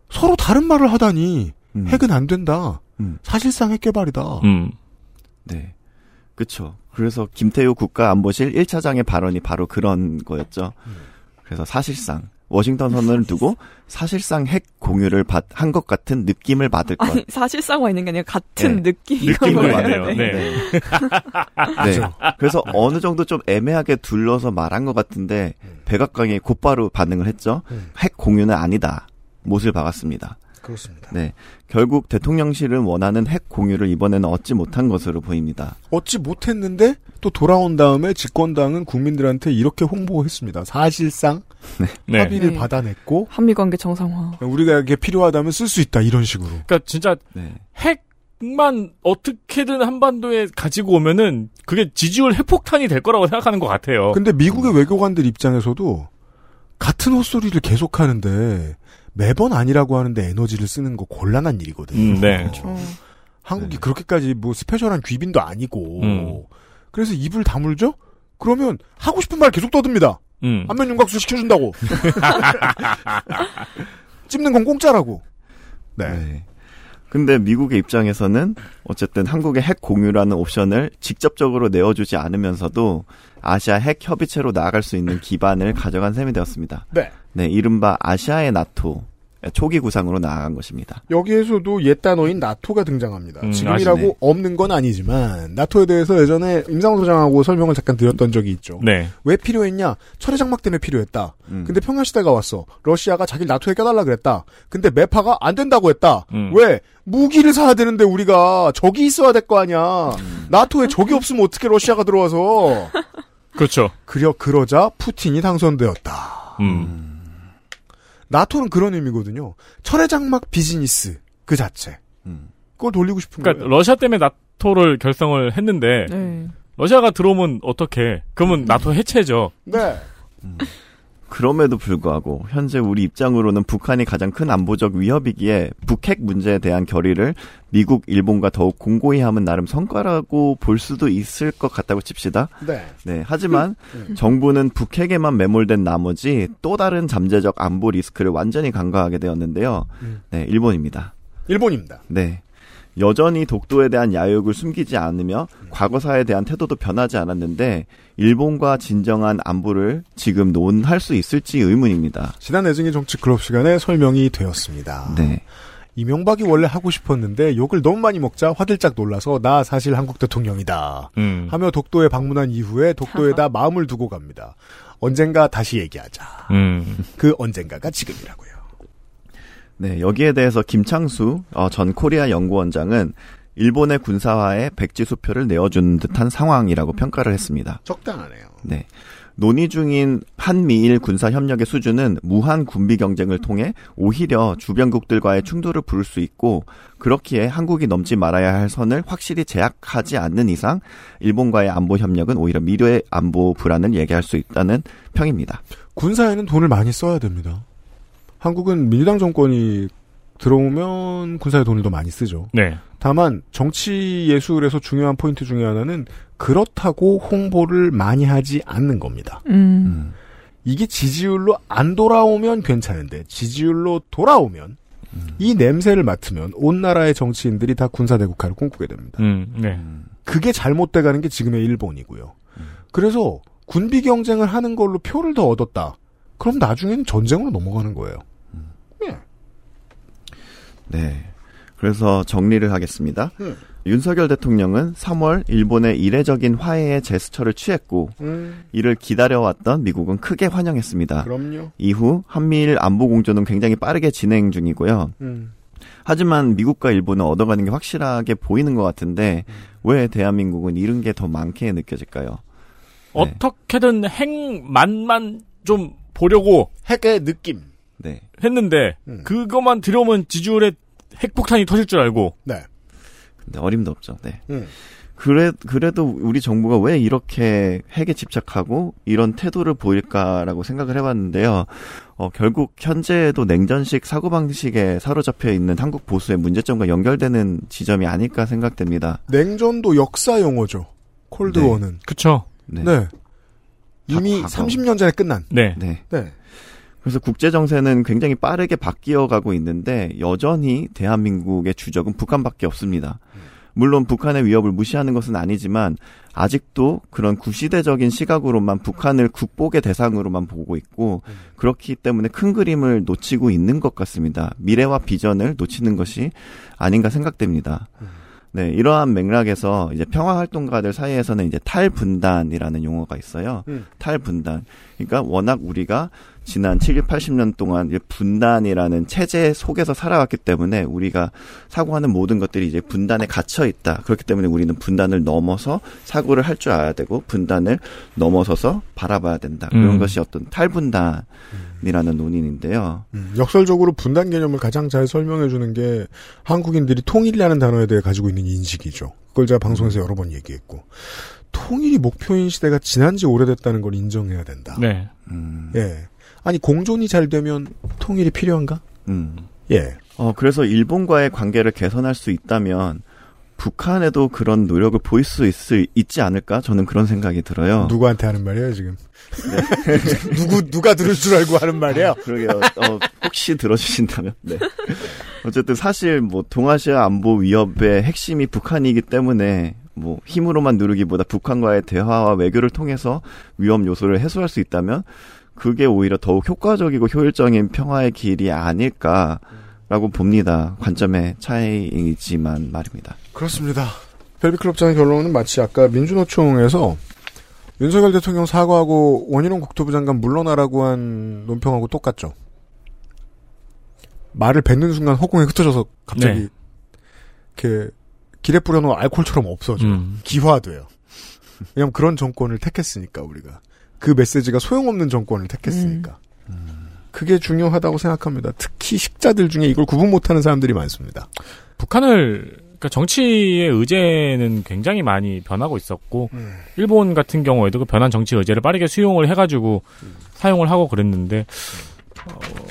서로 다른 말을 하다니 음. 핵은 안 된다. 음. 사실상 핵 개발이다. 음. 네. 그쵸. 그래서 김태우 국가안보실 1차장의 발언이 바로 그런 거였죠. 그래서 사실상 워싱턴 선언을 두고 사실상 핵 공유를 한 것 같은 느낌을 받을 것. 아니, 사실상 와 있는 게 아니라 같은 네. 느낌이 느낌을 받네요. 네. 네. 그래서 어느 정도 좀 애매하게 둘러서 말한 것 같은데 백악관이 곧바로 반응을 했죠. 음. 핵 공유는 아니다. 못을 박았습니다. 그렇습니다. 네. 결국 대통령실은 원하는 핵 공유를 이번에는 얻지 못한 것으로 보입니다. 얻지 못했는데 또 돌아온 다음에 집권당은 국민들한테 이렇게 홍보했습니다. 사실상 네. 합의를 네. 받아냈고 한미 관계 정상화. 우리가 이게 필요하다면 쓸 수 있다 이런 식으로. 그러니까 진짜 네. 핵만 어떻게든 한반도에 가지고 오면은 그게 지지율 핵폭탄이 될 거라고 생각하는 것 같아요. 근데 미국의 외교관들 입장에서도 같은 헛소리를 계속하는데 매번 아니라고 하는데 에너지를 쓰는 거 곤란한 일이거든요. 음, 네. 어. 한국이 네. 그렇게까지 뭐 스페셜한 귀빈도 아니고 음. 그래서 입을 다물죠? 그러면 하고 싶은 말 계속 떠듭니다. 음. 안면 윤곽수 시켜준다고. [laughs] 찝는 건 공짜라고. 네. 네. 근데 미국의 입장에서는 어쨌든 한국의 핵 공유라는 옵션을 직접적으로 내어주지 않으면서도 아시아 핵 협의체로 나아갈 수 있는 기반을 가져간 셈이 되었습니다. 네. 네, 이른바 아시아의 나토 초기 구상으로 나아간 것입니다. 여기에서도 옛 단어인 나토가 등장합니다. 음, 지금이라고 아시네. 없는 건 아니지만 나토에 대해서 예전에 임상호 소장하고 설명을 잠깐 드렸던 적이 있죠. 네. 왜 필요했냐? 철의 장막 때문에 필요했다. 음. 근데 평양 시대가 왔어. 러시아가 자기를 나토에 껴달라 그랬다. 근데 매파가 안 된다고 했다. 음. 왜? 무기를 사야 되는데 우리가 적이 있어야 될 거 아니야. 나토에 적이 없으면 어떻게 러시아가 들어와서. [laughs] 그렇죠. 그려 그러자 푸틴이 당선되었다. 음. 나토는 그런 의미거든요. 철의 장막 비즈니스 그 자체. 음. 그걸 돌리고 싶은 그러니까 거예요. 러시아 때문에 나토를 결성을 했는데 네. 러시아가 들어오면 어떻게? 그러면 나토 해체죠. 네. 그럼에도 불구하고 현재 우리 입장으로는 북한이 가장 큰 안보적 위협이기에 북핵 문제에 대한 결의를 미국, 일본과 더욱 공고히 함은 나름 성과라고 볼 수도 있을 것 같다고 칩시다. 네. 네, 하지만 [laughs] 정부는 북핵에만 매몰된 나머지 또 다른 잠재적 안보 리스크를 완전히 간과하게 되었는데요. 네, 일본입니다. 일본입니다. 네. 여전히 독도에 대한 야욕을 숨기지 않으며 과거사에 대한 태도도 변하지 않았는데 일본과 진정한 안보를 지금 논할 수 있을지 의문입니다. 지난 애증의 정치 클럽 시간에 설명이 되었습니다. 네. 이명박이 원래 하고 싶었는데 욕을 너무 많이 먹자 화들짝 놀라서 나 사실 한국 대통령이다. 음. 하며 독도에 방문한 이후에 독도에다 마음을 두고 갑니다. 언젠가 다시 얘기하자. 음. 그 언젠가가 지금이라고요. 네, 여기에 대해서 김창수 어, 전 코리아 연구원장은 일본의 군사화에 백지 수표를 내어준 듯한 상황이라고 평가를 했습니다. 적당하네요. 네. 논의 중인 한미일 군사 협력의 수준은 무한 군비 경쟁을 통해 오히려 주변국들과의 충돌을 부를 수 있고 그렇기에 한국이 넘지 말아야 할 선을 확실히 제약하지 않는 이상 일본과의 안보 협력은 오히려 미래의 안보 불안을 얘기할 수 있다는 평입니다. 군사에는 돈을 많이 써야 됩니다. 한국은 민주당 정권이 들어오면 군사에 돈을 더 많이 쓰죠. 네. 다만 정치 예술에서 중요한 포인트 중에 하나는 그렇다고 홍보를 많이 하지 않는 겁니다. 음. 이게 지지율로 안 돌아오면 괜찮은데 지지율로 돌아오면 이 냄새를 맡으면 온 나라의 정치인들이 다 군사 대국화를 꿈꾸게 됩니다. 음. 네. 그게 잘못돼가는 게 지금의 일본이고요. 그래서 군비 경쟁을 하는 걸로 표를 더 얻었다. 그럼 나중에는 전쟁으로 넘어가는 거예요. 네. 그래서 정리를 하겠습니다. 음. 윤석열 대통령은 3월 일본의 이례적인 화해의 제스처를 취했고 음, 이를 기다려왔던 미국은 크게 환영했습니다. 그럼요. 이후 한미일 안보 공조는 굉장히 빠르게 진행 중이고요. 음. 하지만 미국과 일본은 얻어가는 게 확실하게 보이는 것 같은데 왜 대한민국은 잃은 게더 많게 느껴질까요? 어떻게든 핵만만 좀 보려고 핵의 느낌. 네. 했는데 음. 그것만 들여오면 지지율에 핵폭탄이 터질 줄 알고 네. 근데 어림도 없죠. 네. 음. 그래, 그래도 우리 정부가 왜 이렇게 핵에 집착하고 이런 태도를 보일까라고 생각을 해봤는데요. 어, 결국 현재에도 냉전식 사고방식에 사로잡혀 있는 한국 보수의 문제점과 연결되는 지점이 아닐까 생각됩니다. 냉전도 역사 용어죠. 콜드워는. 그쵸. 네. 네. 이미 과거. 30년 전에 끝난. 네. 네. 네. 그래서 국제 정세는 굉장히 빠르게 바뀌어 가고 있는데 여전히 대한민국의 주적은 북한밖에 없습니다. 물론 북한의 위협을 무시하는 것은 아니지만 아직도 그런 구시대적인 시각으로만 북한을 국복의 대상으로만 보고 있고 그렇기 때문에 큰 그림을 놓치고 있는 것 같습니다. 미래와 비전을 놓치는 것이 아닌가 생각됩니다. 네, 이러한 맥락에서 이제 평화 활동가들 사이에서는 이제 탈분단이라는 용어가 있어요. 음. 탈분단. 그러니까 워낙 우리가 지난 7, 80년 동안 분단이라는 체제 속에서 살아왔기 때문에 우리가 사고하는 모든 것들이 이제 분단에 갇혀 있다. 그렇기 때문에 우리는 분단을 넘어서 사고를 할 줄 알아야 되고 분단을 넘어서서 바라봐야 된다. 그런 음. 것이 어떤 탈분단 이라는 논인인데요. 음, 역설적으로 분단 개념을 가장 잘 설명해 주는 게 한국인들이 통일이라는 단어에 대해 가지고 있는 인식이죠. 그걸 제가 방송에서 여러 번 얘기했고. 통일이 목표인 시대가 지난 지 오래됐다는 걸 인정해야 된다. 네. 음, 예. 아니, 공존이 잘 되면 통일이 필요한가? 음. 예. 어, 그래서 일본과의 관계를 개선할 수 있다면 북한에도 그런 노력을 보일 수 있을, 있지 않을까? 저는 그런 생각이 들어요. 누구한테 하는 말이에요, 지금? [laughs] 누구, 누가 들을 줄 알고 하는 말이에요? 그러게요. 어, 혹시 들어주신다면. 네. 어쨌든 사실 뭐 동아시아 안보 위협의 핵심이 북한이기 때문에 뭐 힘으로만 누르기보다 북한과의 대화와 외교를 통해서 위험 요소를 해소할 수 있다면 그게 오히려 더욱 효과적이고 효율적인 평화의 길이 아닐까라고 봅니다. 관점의 차이이지만 말입니다. 그렇습니다. 벨비클럽장의 결론은 마치 아까 민주노총에서 윤석열 대통령 사과하고 원희룡 국토부 장관 물러나라고 한 논평하고 똑같죠. 말을 뱉는 순간 허공에 흩어져서 갑자기 네. 이렇게 길에 뿌려놓은 알코올처럼 없어져요. 음. 기화돼요. [laughs] 왜냐면 그런 정권을 택했으니까 우리가 그 메시지가 소용없는 정권을 택했으니까. 그게 중요하다고 생각합니다. 특히 식자들 중에 이걸 구분 못하는 사람들이 많습니다. 북한을 그러니까 정치의 의제는 굉장히 많이 변하고 있었고 일본 같은 경우에도 그 변한 정치 의제를 빠르게 수용을 해가지고 사용을 하고 그랬는데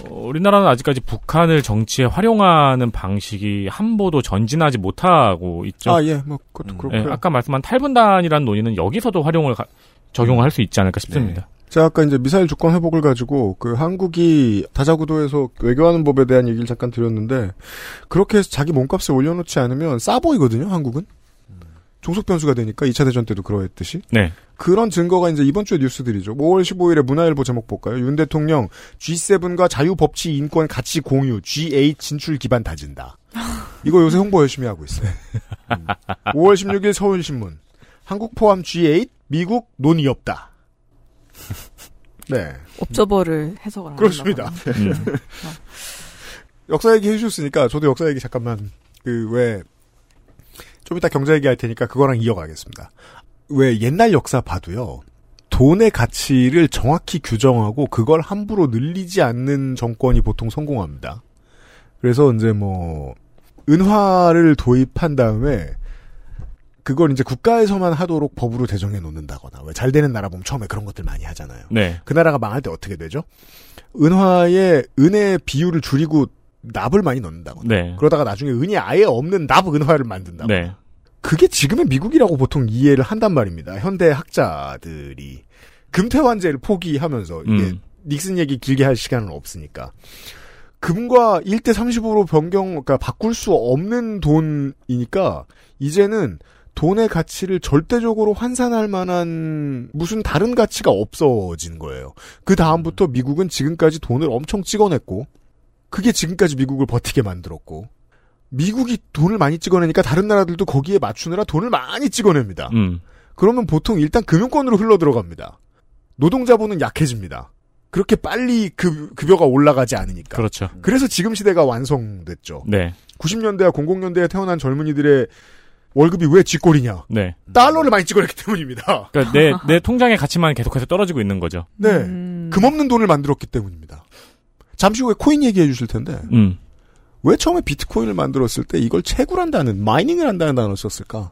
어, 우리나라는 아직까지 북한을 정치에 활용하는 방식이 한 보도 전진하지 못하고 있죠. 아, 예, 뭐, 그것도 음. 그렇고요. 예, 아까 말씀한 탈분단이라는 논의는 여기서도 활용을 가- 적용할 수 있지 않을까 싶습니다. 제가 아까 이제 미사일 주권 회복을 가지고 그 한국이 다자구도에서 외교하는 법에 대한 얘기를 잠깐 드렸는데 그렇게 해서 자기 몸값을 올려놓지 않으면 싸 보이거든요, 한국은. 종속 변수가 되니까 2차 대전 때도 그러했듯이. 네. 그런 증거가 이제 이번 주의 뉴스들이죠. 5월 15일에 문화일보 제목 볼까요? 윤 대통령 G7과 자유 법치 인권 가치 공유 G8 진출 기반 다진다. 이거 요새 홍보 열심히 하고 있어요. [laughs] 음. 5월 16일 서울신문. 한국 포함 G8 미국 논의 없다. [laughs] 네. 옵저버를 해석을 안 그렇습니다. 음. [laughs] 역사 얘기 해주셨으니까 저도 역사 얘기 잠깐만 그 왜 좀 이따 경제 얘기 할 테니까 그거랑 이어가겠습니다. 왜 옛날 역사 봐도요. 돈의 가치를 정확히 규정하고 그걸 함부로 늘리지 않는 정권이 보통 성공합니다. 그래서 이제 뭐 은화를 도입한 다음에 그걸 이제 국가에서만 하도록 법으로 제정해 놓는다거나 왜 잘 되는 나라 보면 처음에 그런 것들 많이 하잖아요. 네. 그 나라가 망할 때 어떻게 되죠? 은화의 은의 비율을 줄이고 납을 많이 넣는다거나 네. 그러다가 나중에 은이 아예 없는 납 은화를 만든다. 네. 그게 지금의 미국이라고 보통 이해를 한단 말입니다. 현대 학자들이 금태환제를 포기하면서 이게 음. 닉슨 얘기 길게 할 시간은 없으니까 금과 1대 35로 변경 그러니까 바꿀 수 없는 돈이니까 이제는 돈의 가치를 절대적으로 환산할 만한 무슨 다른 가치가 없어진 거예요. 그 다음부터 미국은 지금까지 돈을 엄청 찍어냈고 그게 지금까지 미국을 버티게 만들었고 미국이 돈을 많이 찍어내니까 다른 나라들도 거기에 맞추느라 돈을 많이 찍어냅니다. 음. 그러면 보통 일단 금융권으로 흘러 들어갑니다. 노동자본은 약해집니다. 그렇게 빨리 급, 급여가 올라가지 않으니까. 그렇죠. 그래서 지금 시대가 완성됐죠. 네. 90년대와 00년대에 태어난 젊은이들의 월급이 왜 쥐꼴이냐? 네. 달러를 많이 찍어냈기 때문입니다. 그러니까 내, 내 통장의 가치만 계속해서 떨어지고 있는 거죠. 네. 음. 금없는 돈을 만들었기 때문입니다. 잠시 후에 코인 얘기해 주실 텐데, 음. 왜 처음에 비트코인을 만들었을 때 이걸 채굴한다는, 마이닝을 한다는 단어를 썼을까?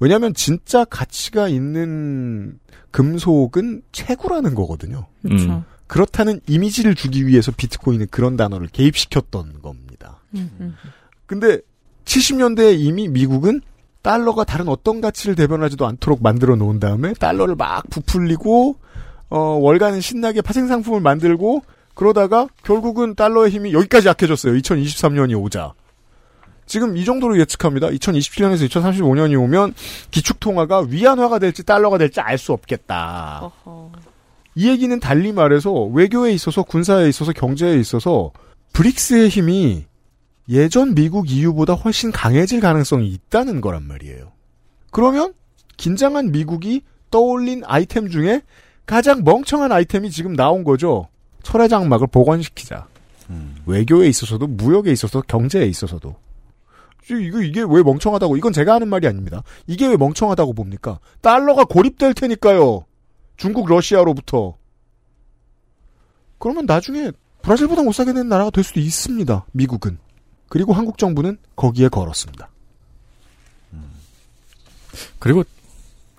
왜냐하면 진짜 가치가 있는 금속은 채굴하는 거거든요. 그렇죠. 음. 그렇다는 이미지를 주기 위해서 비트코인은 그런 단어를 개입시켰던 겁니다. 음, 음. 근데 70년대에 이미 미국은 달러가 다른 어떤 가치를 대변하지도 않도록 만들어 놓은 다음에 달러를 막 부풀리고 어, 월간은 신나게 파생 상품을 만들고 그러다가 결국은 달러의 힘이 여기까지 약해졌어요. 2023년이 오자. 지금 이 정도로 예측합니다. 2027년에서 2035년이 오면 기축통화가 위안화가 될지 달러가 될지 알 수 없겠다. 어허. 이 얘기는 달리 말해서 외교에 있어서 군사에 있어서 경제에 있어서 브릭스의 힘이 예전 미국 EU보다 훨씬 강해질 가능성이 있다는 거란 말이에요. 그러면 긴장한 미국이 떠올린 아이템 중에 가장 멍청한 아이템이 지금 나온 거죠. 철의 장막을 복원시키자. 외교에 있어서도 무역에 있어서 경제에 있어서도. 이거 이게 왜 멍청하다고? 이건 제가 하는 말이 아닙니다. 이게 왜 멍청하다고 봅니까? 달러가 고립될 테니까요. 중국 러시아로부터. 그러면 나중에 브라질보다 못 사게 되는 나라가 될 수도 있습니다. 미국은. 그리고 한국 정부는 거기에 걸었습니다. 그리고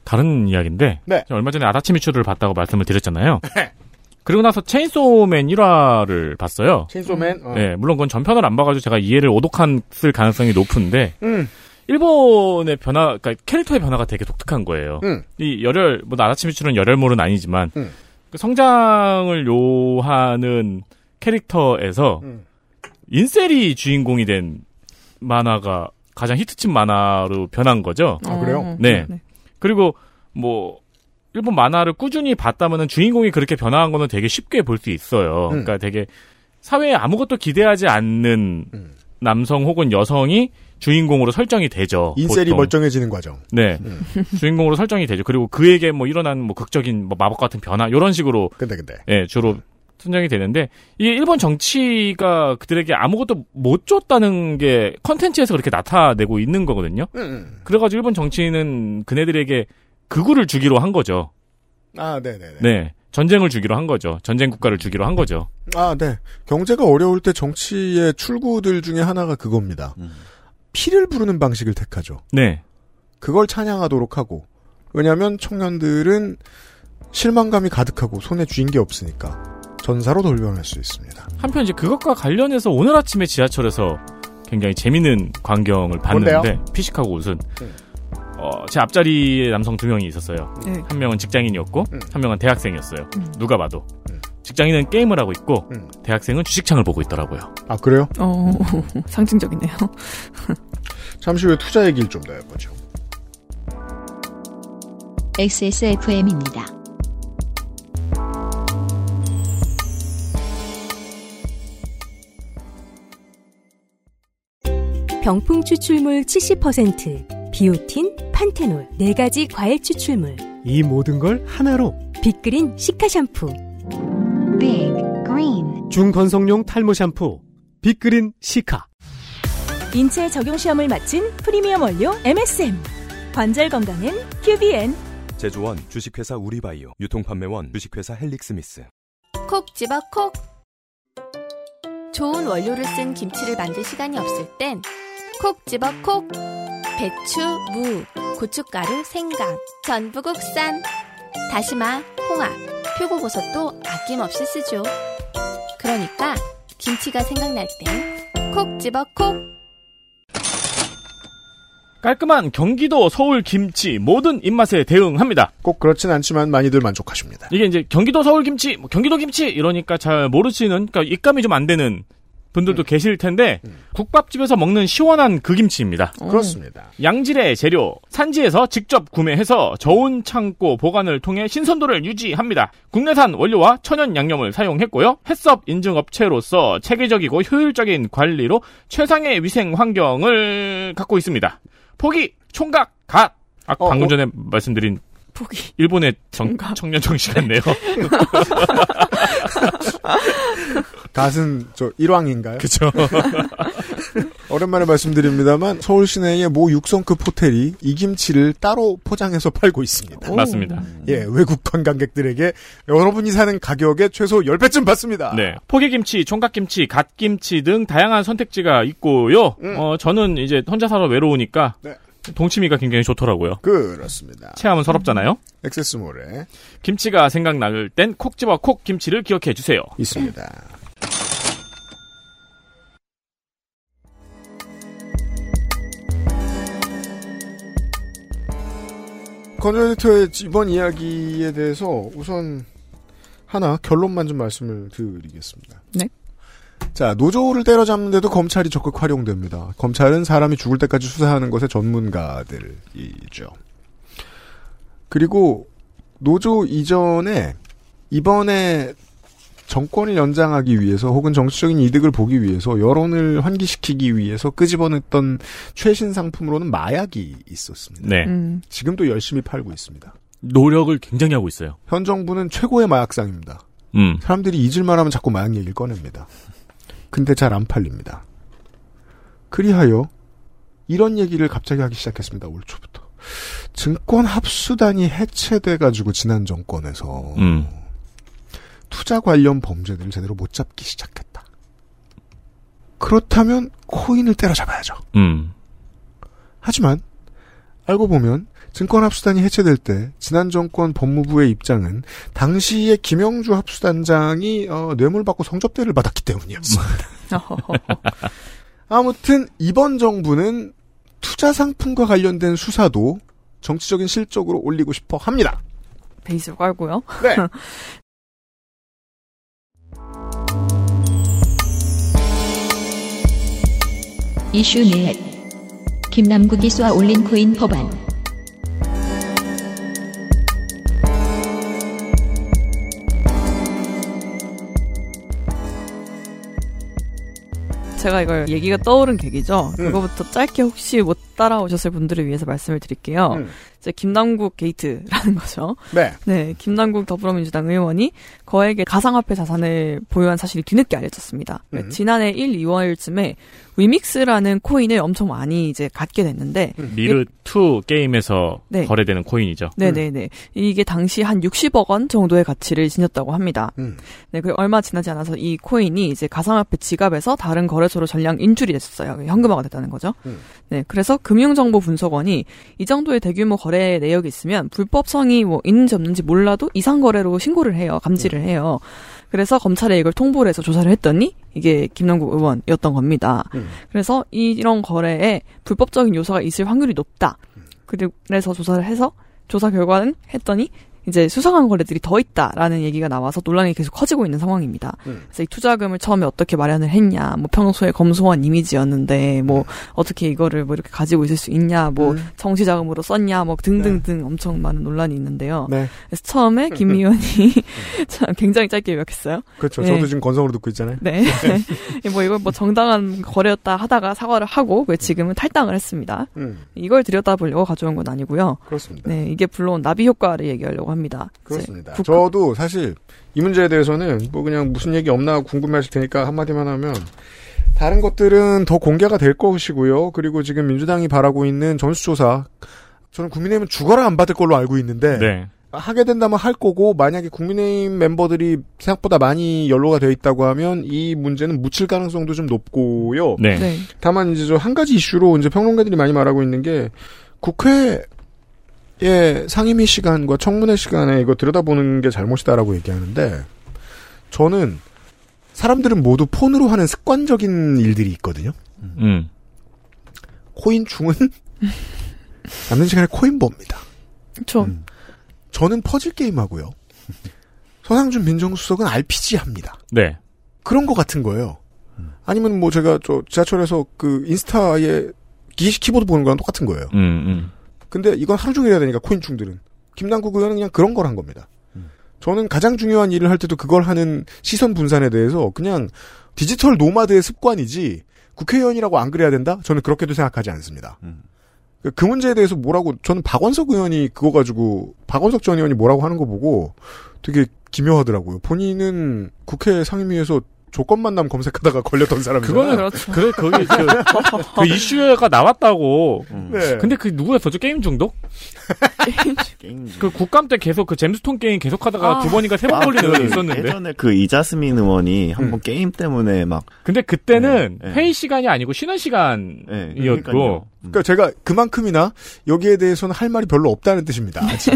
다른 이야기인데 네. 얼마 전에 아다치미추를 봤다고 말씀을 드렸잖아요. [laughs] 그리고 나서 체인소맨 1화를 봤어요. 체인소맨. 어. 네, 물론 그건 전편을 안 봐가지고 제가 이해를 오독했을 가능성이 높은데 음. 일본의 변화, 그러니까 캐릭터의 변화가 되게 독특한 거예요. 음. 이 열혈, 뭐 아다치미추는 열혈몰은 아니지만 음. 그 성장을 요하는 캐릭터에서 음. 인셀이 주인공이 된 만화가 가장 히트친 만화로 변한 거죠. 아, 그래요? 어, 네. 그리고 뭐 일본 만화를 꾸준히 봤다면은 주인공이 그렇게 변화한 거는 되게 쉽게 볼 수 있어요. 음. 그러니까 되게 사회에 아무것도 기대하지 않는 음. 남성 혹은 여성이 주인공으로 설정이 되죠. 인셀이 보통. 멀쩡해지는 과정. 네. 음. 주인공으로 설정이 되죠. 그리고 그에게 뭐 일어난 뭐 극적인 뭐 마법 같은 변화 이런 식으로 근데 근데. 예, 주로 선정이 되는데 이게 일본 정치가 그들에게 아무것도 못 줬다는 게 컨텐츠에서 그렇게 나타내고 있는 거거든요. 음. 그래가지고 일본 정치인은 그네들에게 극우를 주기로 한 거죠. 아, 네네네. 네. 전쟁을 주기로 한 거죠. 전쟁 국가를 주기로 한 거죠. 아, 네. 경제가 어려울 때 정치의 출구들 중에 하나가 그겁니다. 피를 부르는 방식을 택하죠. 네. 그걸 찬양하도록 하고. 왜냐하면 청년들은 실망감이 가득하고 손에 쥐인 게 없으니까 전사로 돌변할 수 있습니다. 한편 이제 그것과 관련해서 오늘 아침에 지하철에서 굉장히 재밌는 광경을 봤는데 뭔데요? 피식하고 웃은 음. 어, 제 앞자리에 남성 두 명이 있었어요. 네. 한 명은 직장인이었고 음. 한 명은 대학생이었어요. 음. 누가 봐도 음. 직장인은 게임을 하고 있고 음. 대학생은 주식창을 보고 있더라고요. 아, 그래요? 어, [laughs] 상징적이네요. [laughs] 잠시 후에 투자 얘기를 좀 더 해보죠. XSFM입니다. 병풍 추출물 70%, 비오틴, 판테놀 4가지 과일 추출물. 이 모든 걸 하나로 빅그린 시카 샴푸. Big Green 중건성용 탈모 샴푸 빅그린 시카 인체 적용 시험을 마친 프리미엄 원료 MSM. 관절 건강엔 QBN. 제조원 주식회사 우리바이오 유통판매원 주식회사 헬릭스미스 콕 집어 콕. 좋은 원료를 쓴 김치를 만들 시간이 없을 땐 콕 집어 콕. 배추, 무, 고춧가루, 생강, 전부 국산. 다시마, 홍합, 표고버섯도 아낌없이 쓰죠. 그러니까 김치가 생각날 땐 콕 집어 콕. 깔끔한 경기도 서울 김치 모든 입맛에 대응합니다. 꼭 그렇진 않지만 많이들 만족하십니다. 이게 이제 경기도 서울 김치, 뭐 경기도 김치 이러니까 잘 모르시는, 그러니까 입감이 좀 안 되는 분들도 계실 텐데 국밥집에서 먹는 시원한 그 김치입니다. 그렇습니다. 양질의 재료, 산지에서 직접 구매해서 저온 창고 보관을 통해 신선도를 유지합니다. 국내산 원료와 천연 양념을 사용했고요. 햇섭 인증 업체로서 체계적이고 효율적인 관리로 최상의 위생 환경을 갖고 있습니다. 포기, 총각, 갓. 아, 어, 방금 어. 전에 말씀드린 포기. 일본의 정, 청년 정시 같네요. 갓은 저 일왕인가요? 그죠. [laughs] 오랜만에 말씀드립니다만 서울 시내의 모 육성급 호텔이 이 김치를 따로 포장해서 팔고 있습니다. 맞습니다. 예, 외국 관광객들에게 여러분이 사는 가격의 최소 10배쯤 받습니다. 네. 포기김치, 총각김치, 갓김치 등 다양한 선택지가 있고요. 어, 저는 이제 혼자 살아 외로우니까 네. 동치미가 굉장히 좋더라고요. 그렇습니다. 체험은 서럽잖아요. 액세스몰에 김치가 생각날 땐 콕 집어 콕 김치를 기억해 주세요. 있습니다. 건조 에디터의 이번 이야기에 대해서 우선 하나 결론만 좀 말씀을 드리겠습니다. 네. 자, 노조를 때려잡는데도 검찰이 적극 활용됩니다. 검찰은 사람이 죽을 때까지 수사하는 것의 전문가들이죠. 그리고 노조 이전에 이번에 정권을 연장하기 위해서 혹은 정치적인 이득을 보기 위해서 여론을 환기시키기 위해서 끄집어냈던 최신 상품으로는 마약이 있었습니다. 네. 음. 지금도 열심히 팔고 있습니다. 노력을 굉장히 하고 있어요. 현 정부는 최고의 마약상입니다. 음. 사람들이 잊을만 하면 자꾸 마약 얘기를 꺼냅니다. 근데 잘 안 팔립니다. 그리하여 이런 얘기를 갑자기 하기 시작했습니다. 올 초부터. 증권 합수단이 해체돼가지고 지난 정권에서 음. 투자 관련 범죄들을 제대로 못 잡기 시작했다. 그렇다면 코인을 때려잡아야죠. 음. 하지만 알고 보면 증권 합수단이 해체될 때 지난 정권 법무부의 입장은 당시에 김영주 합수단장이 어, 뇌물 받고 성접대를 받았기 때문이었습니다. [laughs] 아무튼 이번 정부는 투자 상품과 관련된 수사도 정치적인 실적으로 올리고 싶어 합니다. 베이스로 깔고요. 네. [laughs] 이슈 넷 김남국이 쏘아 올린 코인 법안 제가 이걸 얘기가 떠오른 계기죠. 음. 그거부터 짧게 혹시 못 따라오셨을 분들을 위해서 말씀을 드릴게요. 음. 이제 김남국 게이트라는 거죠. 네. 네, 김남국 더불어민주당 의원이 거액의 가상화폐 자산을 보유한 사실이 뒤늦게 알려졌습니다. 음. 지난해 1, 2월쯤에 위믹스라는 코인을 엄청 많이 이제 갖게 됐는데 미르 2 게임에서 네. 거래되는 코인이죠. 네네네. 이게 당시 한 60억 원 정도의 가치를 지녔다고 합니다. 음. 네, 그 얼마 지나지 않아서 이 코인이 이제 가상화폐 지갑에서 다른 거래소로 전량 인출이 됐었어요. 현금화가 됐다는 거죠. 음. 네, 그래서 금융정보분석원이 이 정도의 대규모 거래 내역이 있으면 불법성이 뭐 있는지 없는지 몰라도 이상 거래로 신고를 해요. 감지를 해요. 그래서 검찰에 이걸 통보를 해서 조사를 했더니 이게 김남국 의원이었던 겁니다. 음. 그래서 이- 이런 거래에 불법적인 요소가 있을 확률이 높다. 그래서 조사를 해서 조사 결과는 했더니 이제 수상한 거래들이 더 있다라는 얘기가 나와서 논란이 계속 커지고 있는 상황입니다. 음. 그래서 이 투자금을 처음에 어떻게 마련을 했냐, 뭐 평소에 검소한 이미지였는데 뭐 어떻게 이거를 뭐 이렇게 가지고 있을 수 있냐, 뭐 음. 정치 자금으로 썼냐, 뭐 등등등 엄청 많은 논란이 있는데요. 네. 그래서 처음에 [laughs] 김 의원이 [laughs] 참 굉장히 짧게 요약했어요. 그렇죠. 네. 저도 지금 건성으로 듣고 있잖아요. 네. [laughs] 뭐 이걸 뭐 정당한 거래였다 하다가 사과를 하고 그 지금은 탈당을 했습니다. 음, 이걸 들여다보려고 가져온 건 아니고요. 그렇습니다. 네, 이게 불러온 나비 효과를 얘기하려고 합니다. 그렇습니다. 이제 국- 저도 사실 이 문제에 대해서는 뭐 그냥 무슨 얘기 없나 궁금해하실 테니까 한마디만 하면 다른 것들은 더 공개가 될 것이고요. 그리고 지금 민주당이 바라고 있는 전수조사 저는 국민의힘은 죽어라 안 받을 걸로 알고 있는데 네. 하게 된다면 할 거고 만약에 국민의힘 멤버들이 생각보다 많이 연로가 되어 있다고 하면 이 문제는 묻힐 가능성도 좀 높고요. 네. 네. 다만 이제 저 한 가지 이슈로 이제 평론가들이 많이 말하고 있는 게 국회 의 상임위 시간과 청문회 시간에 이거 들여다보는 게 잘못이다라고 얘기하는데 저는 사람들은 모두 폰으로 하는 습관적인 일들이 있거든요. 음. 코인 충은 [laughs] 남는 시간에 코인 봅니다. 그렇죠. 음. 저는 퍼즐 게임 하고요. 서상준 민정수석은 RPG 합니다. 네. 그런 거 같은 거예요. 아니면 뭐 제가 저 지하철에서 그 인스타에 기계식 키보드 보는 거랑 똑같은 거예요. 음, 음. 근데 이건 하루 종일 해야 되니까 코인충들은. 김남국 의원은 그냥 그런 걸 한 겁니다. 저는 가장 중요한 일을 할 때도 그걸 하는 시선 분산에 대해서 그냥 디지털 노마드의 습관이지 국회의원이라고 안 그래야 된다? 저는 그렇게도 생각하지 않습니다. 그- 그 문제에 대해서 뭐라고 저는 박원석 의원이 그거 가지고 박원석 전 의원이 뭐라고 하는 거 보고 되게 기묘하더라고요. 본인은 국회 상임위에서 조건 만남 검색하다가 걸렸던 사람이잖아요. 그거는 그렇죠. 그래 거기 그, 그 [laughs] 이슈가 나왔다고. 네. 근데 그 누구였었죠? 게임 중독? [laughs] 게임 그 국감 때 계속 그 잼스톤 게임 계계속 하다가 아. 두 번인가 세번 아, 걸리는 그게 있었는데. 예전에 그 이자스민 의원이 한번 게임 때문에 막 근데 그때는 네, 네. 회의 시간이 아니고 쉬는 네, 시간이었고. 그러니까 제가 그만큼이나 여기에 대해서는 할 말이 별로 없다는 뜻입니다. 아직.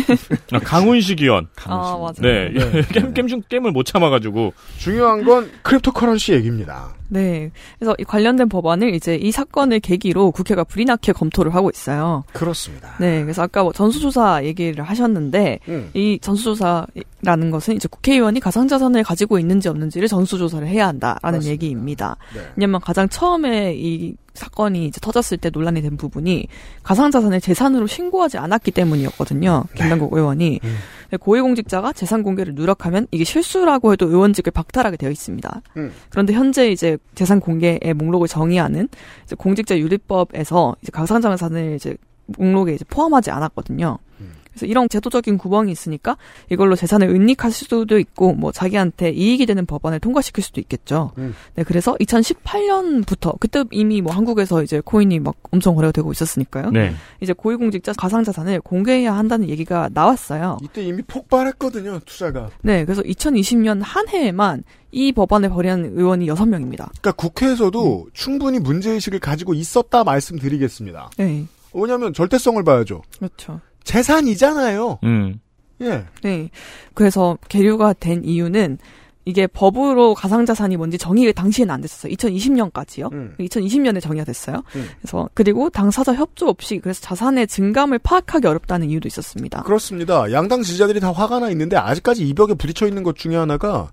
아, 강훈식 의원. 아, 맞아요. 네. 네. [laughs] 게임, 게임 중 게임을 못 참아가지고. 중요한 건 cryptocurrency 얘기입니다. 네. 그래서 이 관련된 법안을 이제 이 사건을 계기로 국회가 불이 나게 검토를 하고 있어요. 그렇습니다. 네. 그래서 아까 뭐 전수조사 얘기를 하셨는데 음. 이 전수조사라는 것은 이제 국회의원이 가상자산을 가지고 있는지 없는지를 전수조사를 해야 한다라는 맞습니다. 얘기입니다. 네. 왜냐면 가장 처음에 이 사건이 이제 터졌을 때 논란이 된 부분이 가상자산을 재산으로 신고하지 않았기 때문이었거든요. 김남국 의원이. 음. 고위공직자가 재산 공개를 누락하면 이게 실수라고 해도 의원직을 박탈하게 되어 있습니다. 음. 그런데 현재 이제 재산 공개의 목록을 정의하는 공직자 윤리법에서 이제 가상자산을 이제 목록에 이제 포함하지 않았거든요. 음. 그래서 이런 제도적인 구멍이 있으니까 이걸로 재산을 은닉할 수도 있고 뭐 자기한테 이익이 되는 법안을 통과시킬 수도 있겠죠. 음. 네, 그래서 2018년부터 그때 이미 뭐 한국에서 이제 코인이 막 엄청 거래가 되고 있었으니까요. 네. 이제 고위공직자 가상자산을 공개해야 한다는 얘기가 나왔어요. 이때 이미 폭발했거든요, 투자가. 네, 그래서 2020년 한 해에만 이 법안을 발의한 의원이 6명입니다. 그러니까 국회에서도 충분히 문제의식을 가지고 있었다 말씀드리겠습니다. 네, 왜냐하면 절대성을 봐야죠. 그렇죠. 재산이잖아요. 음. 예. 네. 그래서 계류가 된 이유는 이게 법으로 가상자산이 뭔지 정의가 당시에는 안 됐었어요. 2020년까지요. 음. 2020년에 정의가 됐어요. 음. 그래서 그리고 당사자 협조 없이 그래서 자산의 증감을 파악하기 어렵다는 이유도 있었습니다. 그렇습니다. 양당 지지자들이 다 화가 나 있는데 아직까지 이 벽에 부딪혀 있는 것 중에 하나가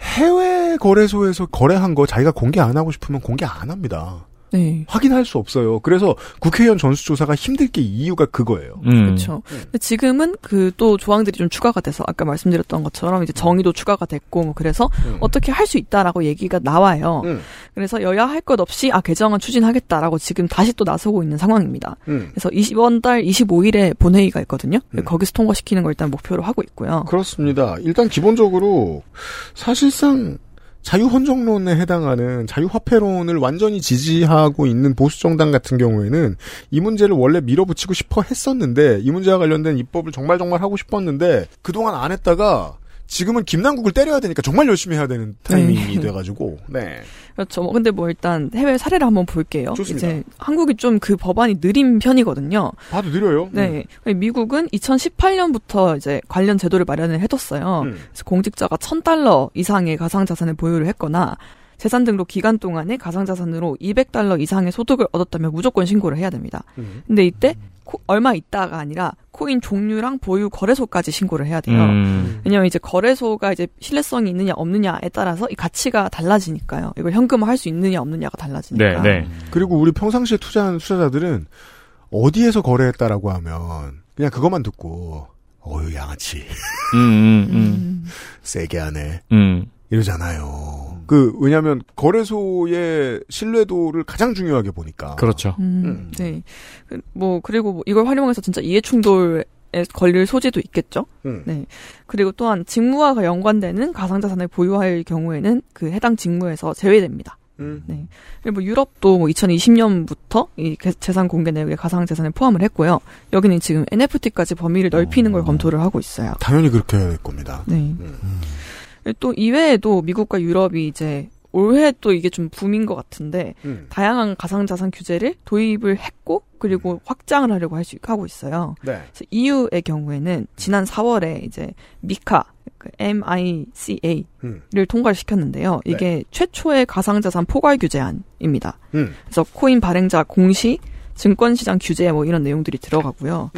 해외 거래소에서 거래한 거 자기가 공개 안 하고 싶으면 공개 안 합니다. 네. 확인할 수 없어요. 그래서 국회의원 전수조사가 힘들 게 이유가 그거예요. 음. 그렇죠. 근데 지금은 그 또 조항들이 좀 추가가 돼서 아까 말씀드렸던 것처럼 이제 정의도 추가가 됐고 뭐 그래서 음. 어떻게 할 수 있다라고 얘기가 나와요. 음. 그래서 여야 할 것 없이 아 개정안 추진하겠다라고 지금 다시 또 나서고 있는 상황입니다. 음. 그래서 이번 달 25일에 본회의가 있거든요. 음. 거기서 통과시키는 걸 일단 목표로 하고 있고요. 그렇습니다. 일단 기본적으로 사실상 자유헌정론에 해당하는 자유화폐론을 완전히 지지하고 있는 보수정당 같은 경우에는 이 문제를 원래 밀어붙이고 싶어 했었는데 이 문제와 관련된 입법을 정말 정말 하고 싶었는데 그동안 안 했다가 지금은 김남국을 때려야 되니까 정말 열심히 해야 되는 타이밍이 네. 돼가지고 네. 그렇죠. 뭐 근데 뭐 일단 해외 사례를 한번 볼게요. 좋습니다. 이제 한국이 좀 그 법안이 느린 편이거든요. 봐도 느려요. 네. 미국은 2018년부터 이제 관련 제도를 마련을 해뒀어요. 음. 그래서 공직자가 1000달러 이상의 가상자산을 보유를 했거나 재산 등록 기간 동안에 가상자산으로 200달러 이상의 소득을 얻었다면 무조건 신고를 해야 됩니다. 음. 근데 이때 코- 얼마 있다가 아니라 코인 종류랑 보유 거래소까지 신고를 해야 돼요. 음. 왜냐면 이제 거래소가 이제 신뢰성이 있느냐 없느냐에 따라서 이 가치가 달라지니까요. 이걸 현금화할 수 있느냐 없느냐가 달라지니까. 네, 네. 그리고 우리 평상시에 투자하는 투자자들은 어디에서 거래했다라고 하면 그냥 그것만 듣고 어유 양아치 음, 음, 음. [laughs] 세게 하네 음. 이러잖아요. 그 왜냐하면 거래소의 신뢰도를 가장 중요하게 보니까. 그렇죠. 음, 네. 그, 뭐 그리고 뭐 이걸 활용해서 진짜 이해 충돌에 걸릴 소지도 있겠죠. 음. 네. 그리고 또한 직무와 연관되는 가상자산을 보유할 경우에는 그 해당 직무에서 제외됩니다. 음. 네. 그리고 뭐 유럽도 뭐 2020년부터 이 개- 재산 공개 내역에 가상자산을 포함을 했고요. 여기는 지금 NFT까지 범위를 넓히는 걸 검토를 하고 있어요. 당연히 그렇게 해야 될 겁니다. 네. 음. 또 이외에도 미국과 유럽이 이제 올해 또 이게 좀 붐인 것 같은데 음. 다양한 가상자산 규제를 도입을 했고 그리고 확장을 하려고 할 수, 하고 있어요. 네. 그래서 EU의 경우에는 지난 4월에 이제 미카 그 MICA를 음. 통과를 시켰는데요. 이게 최초의 가상자산 포괄 규제안입니다. 음. 그래서 코인 발행자 공시, 증권시장 규제 뭐 이런 내용들이 들어가고요.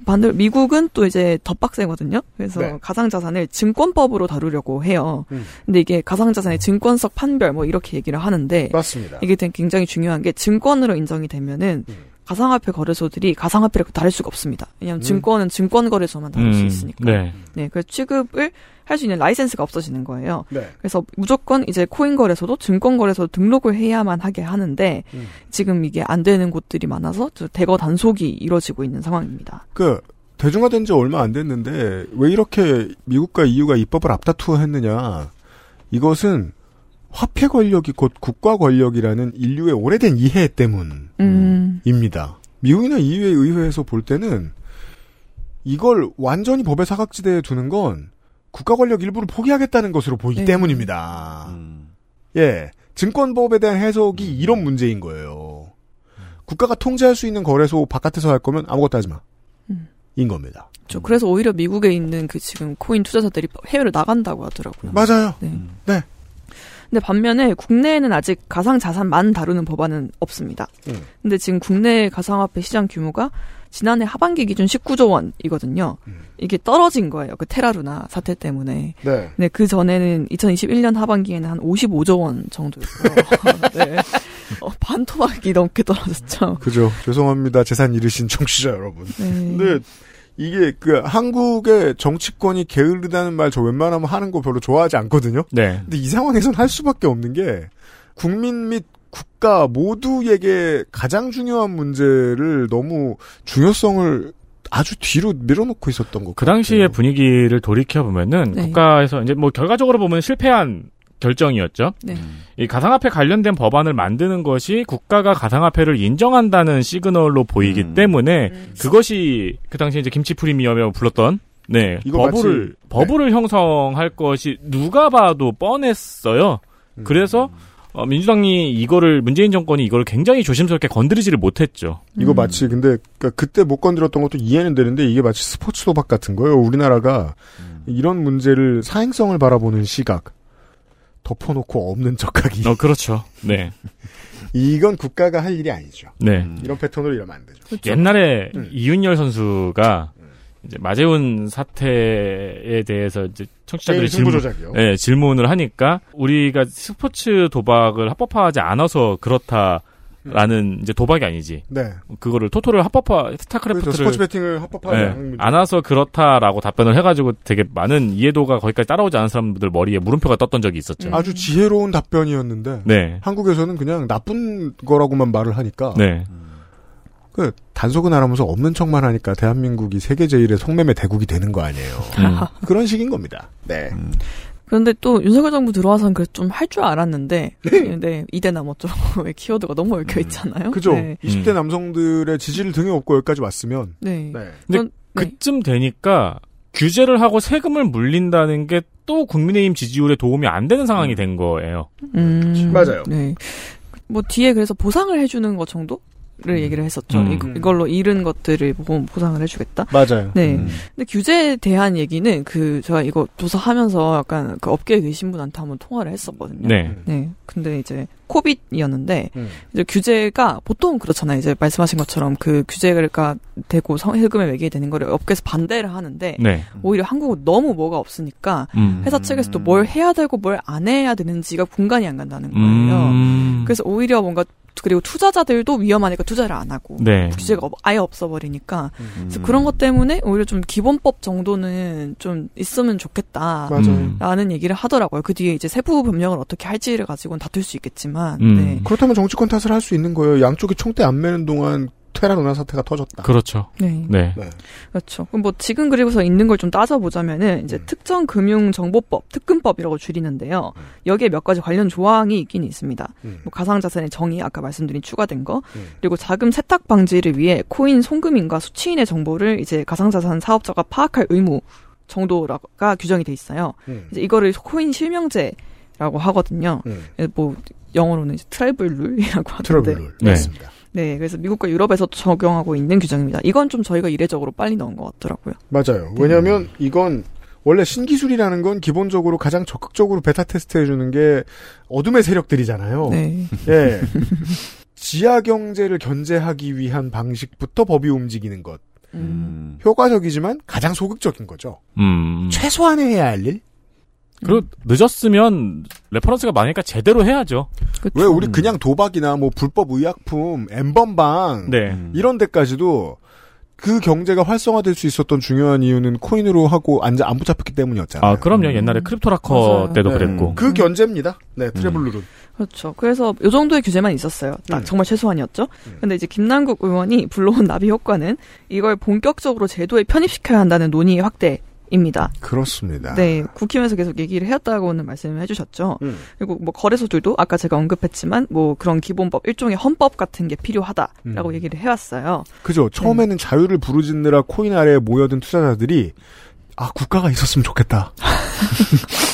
음. 반대로 미국은 또 이제 더 빡세거든요. 그래서 네. 가상자산을 증권법으로 다루려고 해요. 음. 근데 이게 가상자산의 증권성 판별 뭐 이렇게 얘기를 하는데 맞습니다. 이게 굉장히 중요한 게 증권으로 인정이 되면은 음. 가상화폐 거래소들이 가상화폐를 다룰 수가 없습니다. 왜냐하면 음. 증권은 증권 거래소만 다룰 수 음, 있으니까. 네. 네, 그래서 취급을 할 수 있는 라이센스가 없어지는 거예요. 네. 그래서 무조건 이제 코인 거래소도 증권 거래소 등록을 해야만 하게 하는데 음. 지금 이게 안 되는 곳들이 많아서 저 대거 단속이 이루어지고 있는 상황입니다. 그 대중화된 지 얼마 안 됐는데 왜 이렇게 미국과 EU가 입법을 앞다투어 했느냐? 이것은 화폐 권력이 곧 국가 권력이라는 인류의 오래된 이해 때문입니다. 음. 미국이나 EU의 의회에서 볼 때는 이걸 완전히 법의 사각지대에 두는 건 국가 권력 일부를 포기하겠다는 것으로 보이기 네. 때문입니다. 음. 예. 증권법에 대한 해석이 이런 문제인 거예요. 국가가 통제할 수 있는 거래소 바깥에서 할 거면 아무것도 하지 마. 음. 인 겁니다. 저 그래서 오히려 미국에 있는 그 지금 코인 투자자들이 해외로 나간다고 하더라고요. 맞아요. 네. 네. 근데 반면에 국내에는 아직 가상 자산만 다루는 법안은 없습니다. 음. 근데 지금 국내 가상화폐 시장 규모가 지난해 하반기 기준 19조 원이거든요. 음. 이게 떨어진 거예요. 그 테라루나 사태 때문에. 네. 네, 그 전에는 2021년 하반기에는 한 55조 원 정도였어요. [laughs] 네. 어, 반토막이 넘게 떨어졌죠. 그죠. 죄송합니다. 재산 잃으신 청취자 여러분. 네. 근데 이게 그 한국의 정치권이 게으르다는 말 저 웬만하면 하는 거 별로 좋아하지 않거든요. 네. 근데 이 상황에선 할 수밖에 없는 게 국민 및 국가 모두에게 가장 중요한 문제를 너무 중요성을 아주 뒤로 밀어놓고 있었던 것 그 같아요. 당시의 분위기를 돌이켜 보면은 네. 국가에서 이제 뭐 결과적으로 보면 실패한 결정이었죠. 네. 이 가상화폐 관련된 법안을 만드는 것이 국가가 가상화폐를 인정한다는 시그널로 보이기 음. 때문에 그것이 그 당시에 이제 김치 프리미엄이라고 불렀던 네 이거 버블을 마치- 버블을 형성할 것이 누가 봐도 뻔했어요. 음. 그래서 어, 민주당이 이거를 문재인 정권이 이거를 굉장히 조심스럽게 건드리지를 못했죠. 이거 음. 마치 근데 그때 못 건드렸던 것도 이해는 되는데 이게 마치 스포츠 도박 같은 거예요. 우리나라가 이런 문제를 사행성을 바라보는 시각 덮어놓고 없는 척하기. 어 그렇죠. 네. [laughs] 이건 국가가 할 일이 아니죠. 네. 이런 패턴으로 이러면 안 되죠. 옛날에 음. 이윤열 선수가 이제 마재훈 사태에 대해서 이제 청취자들이 질문. 예, 질문을 하니까 우리가 스포츠 도박을 합법화하지 않아서 그렇다 라는 이제 도박이 아니지. 네. 그거를 토토를 합법화 스타크래프트를 스포츠 배팅을 합법화하지 예, 않은 문제. 안 와서 그렇다라고 답변을 해가지고 되게 많은 이해도가 거기까지 따라오지 않은 사람들 머리에 물음표가 떴던 적이 있었죠. 음. 아주 지혜로운 답변이었는데 네, 한국에서는 그냥 나쁜 거라고만 말을 하니까 네, 그 단속은 안 하면서 없는 척만 하니까 대한민국이 세계 제일의 속매매 대국이 되는 거 아니에요. 음. 그런 식인 겁니다. 네. 그런데 또 윤석열 정부 들어와서는 그래도 좀할 줄 알았는데, 네, 이대나 뭐쩌고의 [laughs] 키워드가 너무 얽혀 있잖아요. 그죠. 네. 20대 음. 남성들의 지지를 등에 업고 여기까지 왔으면 네. 네. 근데 그건- 네. 그쯤 되니까 규제를 하고 세금을 물린다는 게 또 국민의힘 지지율에 도움이 안 되는 상황이 된 거예요. 음, 맞아요. 네. 뭐 뒤에 그래서 보상을 해주는 것 정도 를 얘기를 했었죠. 음. 이, 이걸로 잃은 것들을 보- 보상을 해주겠다. 맞아요. 네. 음. 근데 규제에 대한 얘기는 그 제가 이거 조사하면서 약간 그 업계에 계신 분한테 한번 통화를 했었거든요. 네. 네. 근데 이제 코빗이었는데 음. 이제 규제가 보통 그렇잖아요. 이제 말씀하신 것처럼 그 규제가 되고 성- 세금에 매기게 되는 거를 업계에서 반대를 하는데 네. 오히려 한국은 너무 뭐가 없으니까 음. 회사 측에서도 뭘 해야 되고 뭘 안 해야 되는지가 분간이 안 간다는 거예요. 음. 그래서 오히려 뭔가 그리고 투자자들도 위험하니까 투자를 안 하고 네. 규제가 없- 아예 없어버리니까 음. 그래서 그런 것 때문에 오히려 좀 기본법 정도는 좀 있으면 좋겠다. 맞아요. 음. 라는 얘기를 하더라고요. 그 뒤에 이제 세부 변경을 어떻게 할지를 가지고는 다툴 수 있겠지만, 음. 네. 그렇다면 정치권 탓을 할 수 있는 거예요. 양쪽이 총대 안 매는 동안 테라노나 사태가 터졌다. 그렇죠. 네. 네. 네. 그렇죠. 그럼 뭐 지금 그리고서 있는 걸 좀 따져보자면은 이제 음. 특정 금융 정보법, 특금법이라고 줄이는데요. 여기에 몇 가지 관련 조항이 있긴 있습니다. 음. 뭐 가상자산의 정의, 아까 말씀드린 추가된 거, 음. 그리고 자금 세탁 방지를 위해 코인 송금인과 수취인의 정보를 이제 가상자산 사업자가 파악할 의무 정도가 규정이 돼 있어요. 음. 이제 이거를 코인 실명제 라고 하거든요. 음. 예, 뭐 영어로는 이제 travel rule이라고 하던데. 트러블 네. 맞습니다. 네, 그래서 미국과 유럽에서도 적용하고 있는 규정입니다. 이건 좀 저희가 이례적으로 빨리 넣은 것 같더라고요. 맞아요. 왜냐하면 이건 원래 신기술이라는 건 기본적으로 가장 적극적으로 베타 테스트 해주는 게 어둠의 세력들이잖아요. 네. 예. [laughs] 지하 경제를 견제하기 위한 방식부터 법이 움직이는 것. 음. 효과적이지만 가장 소극적인 거죠. 음. 최소한에 해야 할 일? 그리고 늦었으면 reference가 많으니까 제대로 해야죠. 그쵸. 왜 우리 그냥 도박이나 뭐 불법 의약품, n번방 네. 이런 데까지도 그 경제가 활성화될 수 있었던 중요한 이유는 코인으로 하고 안, 안 붙잡혔기 때문이었잖아요. 아, 그럼요. 옛날에 CryptoLocker 맞아요. 때도 네. 그랬고. 그 견제입니다. 네, travel rule은. 그렇죠. 그래서 요 정도의 규제만 있었어요. 딱 음. 정말 최소한이었죠. 음. 근데 이제 김남국 의원이 불러온 나비 효과는 이걸 본격적으로 제도에 편입시켜야 한다는 논의의 확대 입니다. 그렇습니다. 네, 국힘에서 계속 얘기를 해왔다고는 말씀을 해주셨죠. 음. 그리고 뭐 거래소들도 아까 제가 언급했지만 뭐 그런 기본법 일종의 헌법 같은 게 필요하다라고 음. 얘기를 해왔어요. 그죠. 처음에는 자유를 부르짖느라 코인 아래에 모여든 투자자들이 아 국가가 있었으면 좋겠다.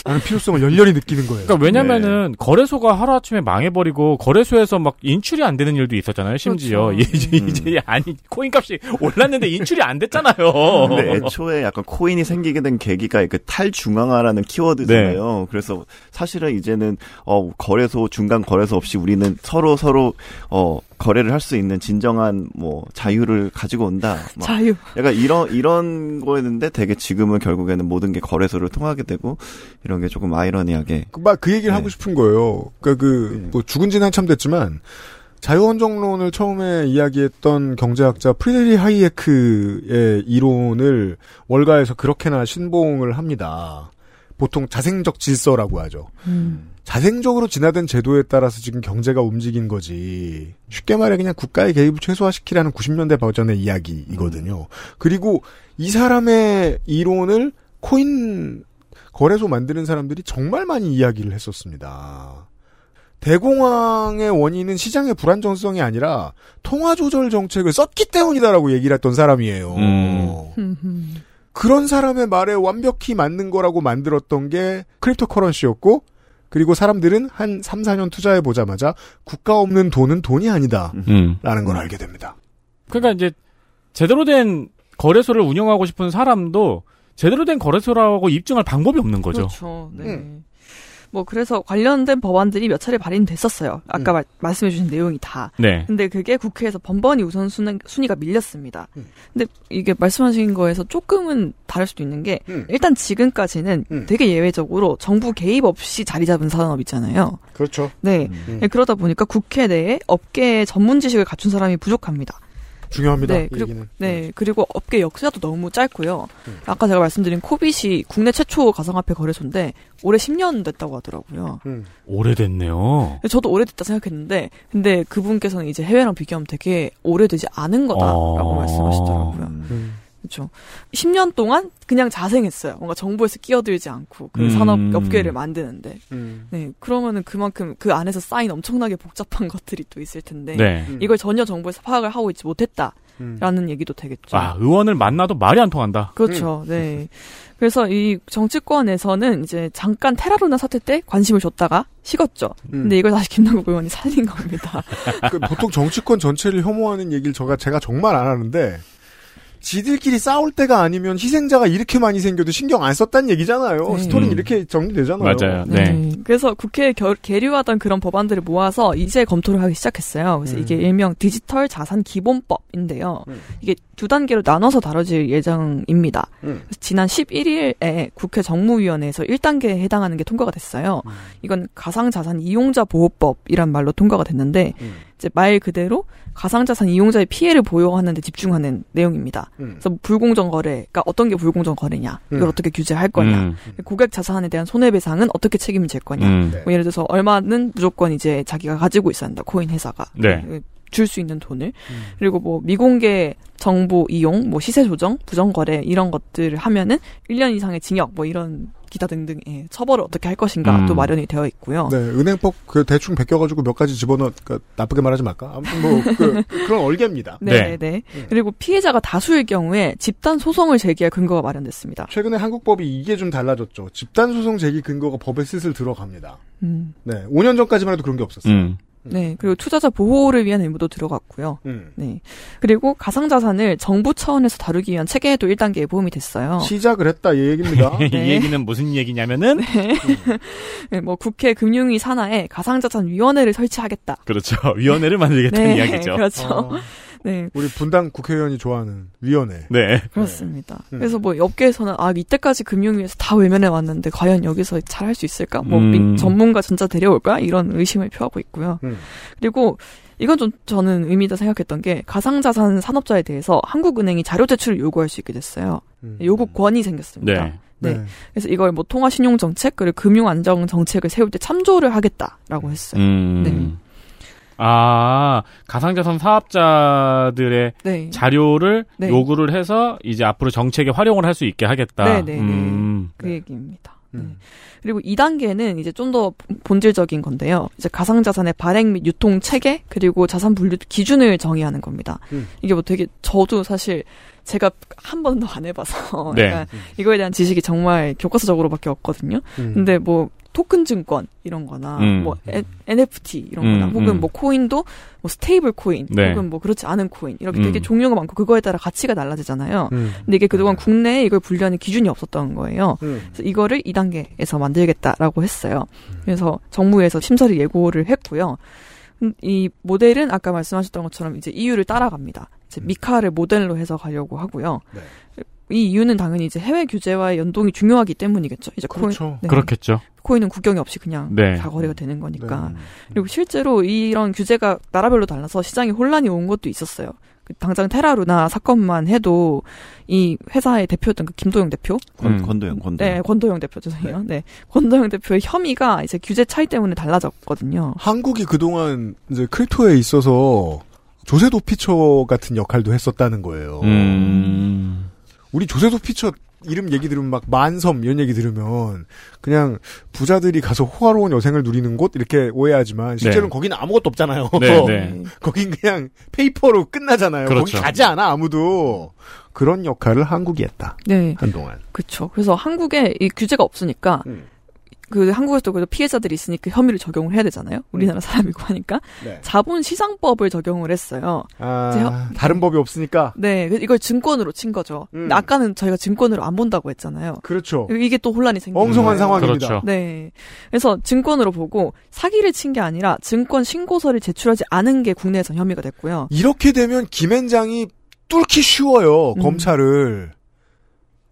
라는 필요성을 열렬히 느끼는 거예요. 그러니까 왜냐면은 거래소가 하루아침에 망해버리고 거래소에서 막 인출이 안 되는 일도 있었잖아요. 심지어 그렇죠. 이제, 이제 아니 코인값이 올랐는데 인출이 안 됐잖아요. 근데 애초에 약간 코인이 생기게 된 계기가 그 탈중앙화라는 키워드잖아요. 그래서 사실은 이제는 어 거래소 중간 거래소 없이 우리는 서로 서로 어 거래를 할 수 있는 진정한 뭐 자유를 가지고 온다. 막 자유. 약간 이런 이런 거였는데 되게 지금은 결국에는 모든 게 거래소를 통하게 되고 이런 게 조금 아이러니하게 그, 막그 얘기를 네. 하고 싶은 거예요. 그러니까 그, 네. 뭐 죽은 지는 한참 됐지만, 자유헌정론을 처음에 이야기했던 경제학자 프리드리히 하이에크의 이론을 월가에서 그렇게나 신봉을 합니다. 보통 자생적 질서라고 하죠. 음. 자생적으로 진화된 제도에 따라서 지금 경제가 움직인 거지. 쉽게 말해 그냥 국가의 개입을 최소화시키라는 90년대 버전의 이야기이거든요. 그리고 이 사람의 이론을 코인 거래소 만드는 사람들이 정말 많이 이야기를 했었습니다. 대공황의 원인은 시장의 불안정성이 아니라 통화 조절 정책을 썼기 때문이다라고 얘기를 했던 사람이에요. 음. 그런 사람의 말에 완벽히 맞는 거라고 만들었던 게 cryptocurrency였고 그리고 사람들은 한 3, 4년 투자해 보자마자 국가 없는 돈은 돈이 아니다. 음. 라는 걸 알게 됩니다. 그러니까 이제 제대로 된 거래소를 운영하고 싶은 사람도 제대로 된 거래소라고 입증할 방법이 없는 거죠. 그렇죠. 네. 음. 뭐 그래서 관련된 법안들이 몇 차례 발의됐었어요. 아까 음. 말, 말씀해주신 내용이 다. 네. 근데 그게 국회에서 번번이 우선 순, 순위가 밀렸습니다. 음. 근데 이게 말씀하신 거에서 조금은 다를 수도 있는 게 음. 일단 지금까지는 음. 되게 예외적으로 정부 개입 없이 자리 잡은 산업 있잖아요. 그렇죠. 네. 음. 네, 그러다 보니까 국회 내에 업계 전문 지식을 갖춘 사람이 부족합니다. 중요합니다. 네, 이 그리고- 얘기는. 네, 그리고 업계 역사도 너무 짧고요. 음. 아까 제가 말씀드린 코빗이 국내 최초 가상화폐 거래소인데 올해 10년 됐다고 하더라고요. 음. 오래됐네요. 저도 오래됐다 생각했는데, 근데 그분께서는 이제 해외랑 비교하면 되게 오래되지 않은 거다라고 어. 말씀하시더라고요. 음. 그렇죠. 10년 동안 그냥 자생했어요. 뭔가 정부에서 끼어들지 않고 그 음. 산업 업계를 만드는데. 음. 네, 그러면은 그만큼 그 안에서 쌓인 엄청나게 복잡한 [laughs] 것들이 또 있을 텐데. 네. 음. 이걸 전혀 정부에서 파악을 하고 있지 못했다 라는 음. 얘기도 되겠죠. 아, 의원을 만나도 말이 안 통한다. 그렇죠. 네. 그래서 이 정치권에서는 이제 잠깐 테라로나 사태 때 관심을 줬다가 식었죠. 음. 근데 이걸 다시 김남국 의원이 [laughs] 살린 겁니다. 그 보통 정치권 전체를 혐오하는 얘기를 제가, 제가 정말 안 하는데 지들끼리 싸울 때가 아니면 희생자가 이렇게 많이 생겨도 신경 안 썼단 얘기잖아요. 네. 스토리는 음. 이렇게 정리되잖아요. 맞아요. 네. 그래서 국회에 결- 계류하던 그런 법안들을 모아서 이제 검토를 하기 시작했어요. 그래서 음. 이게 일명 디지털 자산 기본법인데요. 음. 이게 두 단계로 나눠서 다뤄질 예정입니다. 음. 그래서 지난 11일에 국회 정무위원회에서 1단계에 해당하는 게 통과가 됐어요. 음. 이건 가상자산 이용자 보호법이란 말로 통과가 됐는데 음. 이제 말 그대로 가상자산 이용자의 피해를 보호하는 데 집중하는 내용입니다. 음. 그래서 불공정 거래가 어떤 게 불공정 거래냐, 이걸 음. 어떻게 규제할 거냐, 음. 고객 자산에 대한 손해배상은 어떻게 책임을 질 거냐. 음. 네. 뭐 예를 들어서 얼마는 무조건 이제 자기가 가지고 있어야 한다. 코인 회사가 네. 줄수 있는 돈을 음. 그리고 뭐 미공개 정보 이용, 뭐 시세 조정, 부정 거래 이런 것들을 하면은 1년 이상의 징역 뭐 이런 기타 등등의 처벌을 어떻게 할 것인가 음. 또 마련이 되어 있고요. 네, 은행법 그 대충 베껴가지고 몇 가지 집어넣, 그 나쁘게 말하지 말까? 아무튼 뭐 그, [laughs] 그런 얼개입니다. 네, 네. 네. 음. 그리고 피해자가 다수일 경우에 집단 소송을 제기할 근거가 마련됐습니다. 최근에 한국법이 이게 좀 달라졌죠. 집단 소송 제기 근거가 법에 슬슬 들어갑니다. 음. 네, 5년 전까지만 해도 그런 게 없었어요. 음. 네. 그리고 투자자 보호를 위한 의무도 들어갔고요. 음. 네. 그리고 가상자산을 정부 차원에서 다루기 위한 체계에도 1단계에 포함이 됐어요. 시작을 했다 이 얘기입니다. [laughs] 이 네. 얘기는 무슨 얘기냐면은 네, 뭐 국회 금융위 산하에 가상자산위원회를 설치하겠다. 그렇죠. 위원회를 만들겠다는 네, 이야기죠. 그렇죠. 어, 네. 우리 분당 국회의원이 좋아하는 위원회. 네. 그렇습니다. 음. 그래서 뭐 업계에서는 아 이때까지 금융위에서 다 외면해 왔는데 과연 여기서 잘 할 수 있을까? 뭐 음. 미- 전문가 진짜 데려올까? 이런 의심을 표하고 있고요. 음. 그리고 이건 좀 저는 의미다 생각했던 게 가상자산 산업자에 대해서 한국은행이 자료 제출을 요구할 수 있게 됐어요. 음. 요구권이 생겼습니다. 네. 네. 그래서 이걸 뭐 통화 신용 정책 그리고 금융 안정 정책을 세울 때 참조를 하겠다라고 했어요. 음. 네. 아, 가상자산 사업자들의 네. 자료를 네. 요구를 해서 이제 앞으로 정책에 활용을 할 수 있게 하겠다. 네, 네, 네. 음. 그 얘기입니다. 네. 음. 그리고 2단계는 이제 좀 더 본질적인 건데요. 이제 가상자산의 발행 및 유통 체계 그리고 자산 분류 기준을 정의하는 겁니다. 음. 이게 뭐 되게 저도 사실 제가 한 번도 안 해봐서 네. 이거에 대한 지식이 정말 교과서적으로밖에 없거든요. 음. 근데 뭐 토큰 증권 이런 거나 음. 뭐 에- NFT 이런 거나 음, 혹은 음. 뭐 코인도 뭐 stable 코인 네. 혹은 뭐 그렇지 않은 코인 이렇게 음. 되게 종류가 많고 그거에 따라 가치가 달라지잖아요. 음. 근데 이게 그동안 국내에 이걸 분류하는 기준이 없었던 거예요. 음. 그래서 이거를 2단계에서 만들겠다라고 했어요. 그래서 정부에서 심사를 예고를 했고요. 음, 이 모델은 아까 말씀하셨던 것처럼 이제 EU를 따라갑니다. 이제 미카를 모델로 해서 가려고 하고요. 네. 이 이유는 당연히 이제 해외 규제와의 연동이 중요하기 때문이겠죠. 이제 그렇죠. 코인, 네. 그렇겠죠. 코인은 국경이 없이 그냥 네. 다 거래가 되는 거니까. 네. 그리고 실제로 이런 규제가 나라별로 달라서 시장에 혼란이 온 것도 있었어요. 그 당장 테라루나 사건만 해도 이 회사의 대표였던 그 김도영 대표, 권, 음. 권도영, 권도영. 네 권도영 대표 죄송해요. 네 권도영 대표의 혐의가 이제 규제 차이 때문에 달라졌거든요. 한국이 그동안 이제 크립토에 있어서 조세 도 피처 같은 역할도 했었다는 거예요. 음. 우리 조세도 피처 이름 얘기 들으면 막 만섬 이런 얘기 들으면 그냥 부자들이 가서 호화로운 여생을 누리는 곳 이렇게 오해하지만 실제로는 네. 거기는 아무것도 없잖아요. 네, 네. [laughs] 거긴 그냥 페이퍼로 끝나잖아요. 거기 그렇죠. 가지 않아 아무도. 그런 역할을 한국이 했다. 네, 한동안. 그렇죠. 그래서 한국에 이 규제가 없으니까 음. 그 한국에서도 그래도 피해자들이 있으니까 혐의를 적용을 해야 되잖아요. 우리나라 사람이고 하니까 네. 자본 시장법을 적용을 했어요. 아, 제가- 다른 법이 없으니까. 네, 그래서 이걸 증권으로 친 거죠. 음. 근데 아까는 저희가 증권으로 안 본다고 했잖아요. 그렇죠. 이게 또 혼란이 생긴 엉성한 거예요. 상황입니다. 그렇죠. 네. 그래서 증권으로 보고 사기를 친 게 아니라 증권 신고서를 제출하지 않은 게 국내에서 혐의가 됐고요. 이렇게 되면 김앤장이 뚫기 쉬워요. 음. 검찰을.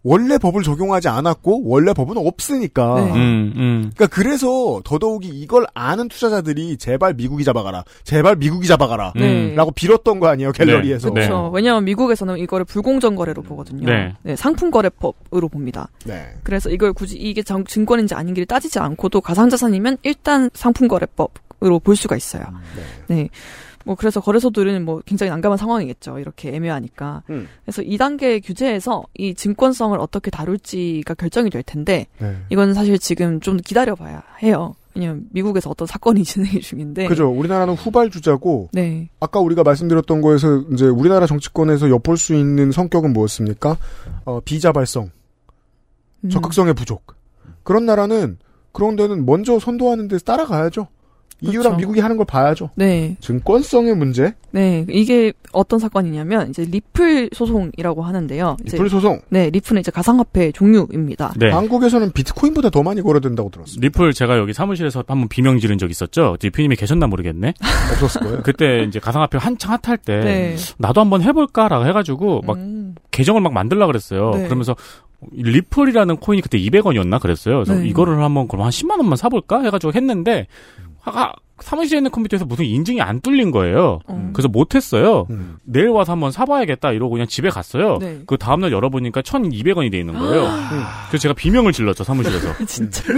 원래 법을 적용하지 않았고 원래 법은 없으니까. 네. 음, 음. 그러니까 그래서 더더욱이 이걸 아는 투자자들이 제발 미국이 잡아가라. 제발 미국이 잡아가라. 네. 라고 빌었던 거 아니에요 갤러리에서. 네. 그렇죠. 왜냐하면 미국에서는 이거를 불공정 거래로 보거든요. 네. 상품 거래법으로 봅니다. 네. 그래서 이걸 굳이 이게 정- 증권인지 아닌지를 따지지 않고도 가상자산이면 일단 상품 거래법으로 볼 수가 있어요. 네. 뭐 그래서 거래소들은 뭐 굉장히 난감한 상황이겠죠. 이렇게 애매하니까. 음. 그래서 2단계 규제에서 이 증권성을 어떻게 다룰지가 결정이 될 텐데 네. 이건 사실 지금 좀 기다려봐야 해요. 왜냐면 미국에서 어떤 사건이 [laughs] 진행 중인데. 그죠. 우리나라는 후발주자고 네. 아까 우리가 말씀드렸던 거에서 이제 우리나라 정치권에서 엿볼 수 있는 성격은 뭐였습니까? 어, 비자발성, 음. 적극성의 부족. 그런 나라는 그런 데는 먼저 선도하는 데서 따라가야죠. EU랑 그렇죠. 미국이 하는 걸 봐야죠. 네. 증권성의 문제. 네, 이게 어떤 사건이냐면 이제 리플 소송이라고 하는데요. 리플 소송. 네, 리플은 이제 가상화폐 종류입니다. 네. 한국에서는 비트코인보다 더 많이 거래된다고 들었습니다. 리플 제가 여기 사무실에서 한번 비명 지른 적 있었죠. 대표님이 계셨나 모르겠네. [laughs] 없었을 거예요. 그때 이제 가상화폐 한창 핫할 때 네. 나도 한번 해볼까라고 해가지고 막 음. 계정을 막 만들라 그랬어요. 네. 그러면서 리플이라는 코인이 그때 200원이었나 그랬어요. 그래서 네. 이거를 한번 그럼 한 10만 원만 사볼까 해가지고 했는데 아, 사무실에 있는 컴퓨터에서 무슨 인증이 안 뚫린 거예요. 어. 그래서 못했어요. 음. 내일 와서 한번 사봐야겠다 이러고 그냥 집에 갔어요. 네. 그 다음날 열어보니까 1,200원이 돼 있는 거예요. 그래서 제가 비명을 질렀죠 사무실에서. [laughs] 진짜 [laughs]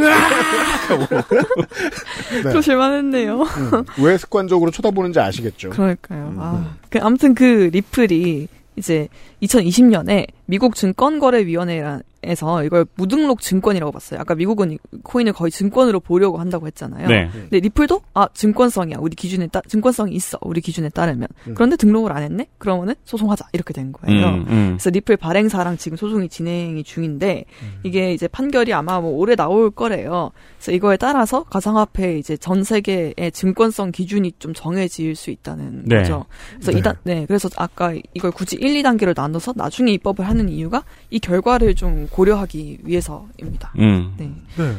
네. 조심할 만 했네요. 음. 왜 습관적으로 쳐다보는지 아시겠죠. 그러니까요. 아, 그 아무튼 그 리플이 이제 2020년에 미국 증권거래위원회 에서 이걸 무등록 증권이라고 봤어요. 아까 미국은 이 코인을 거의 증권으로 보려고 한다고 했잖아요. 네. 근데 리플도 아 증권성이야. 우리 기준에 따 증권성이 있어. 우리 기준에 따르면. 음. 그런데 등록을 안 했네. 그러면은 소송하자 이렇게 된 거예요. 음, 음. 그래서 리플 발행사랑 지금 소송이 진행이 중인데 음. 이게 이제 판결이 아마 뭐 올해 나올 거래요. 그래서 이거에 따라서 가상화폐 이제 전 세계의 증권성 기준이 좀 정해질 수 있다는 네. 거죠. 그래서 네. 이단 네 그래서 아까 이걸 굳이 1, 2단계로 나눠서 나중에 입법을 하는 이유가 이 결과를 좀 고려하기 위해서입니다. 음. 네. 네.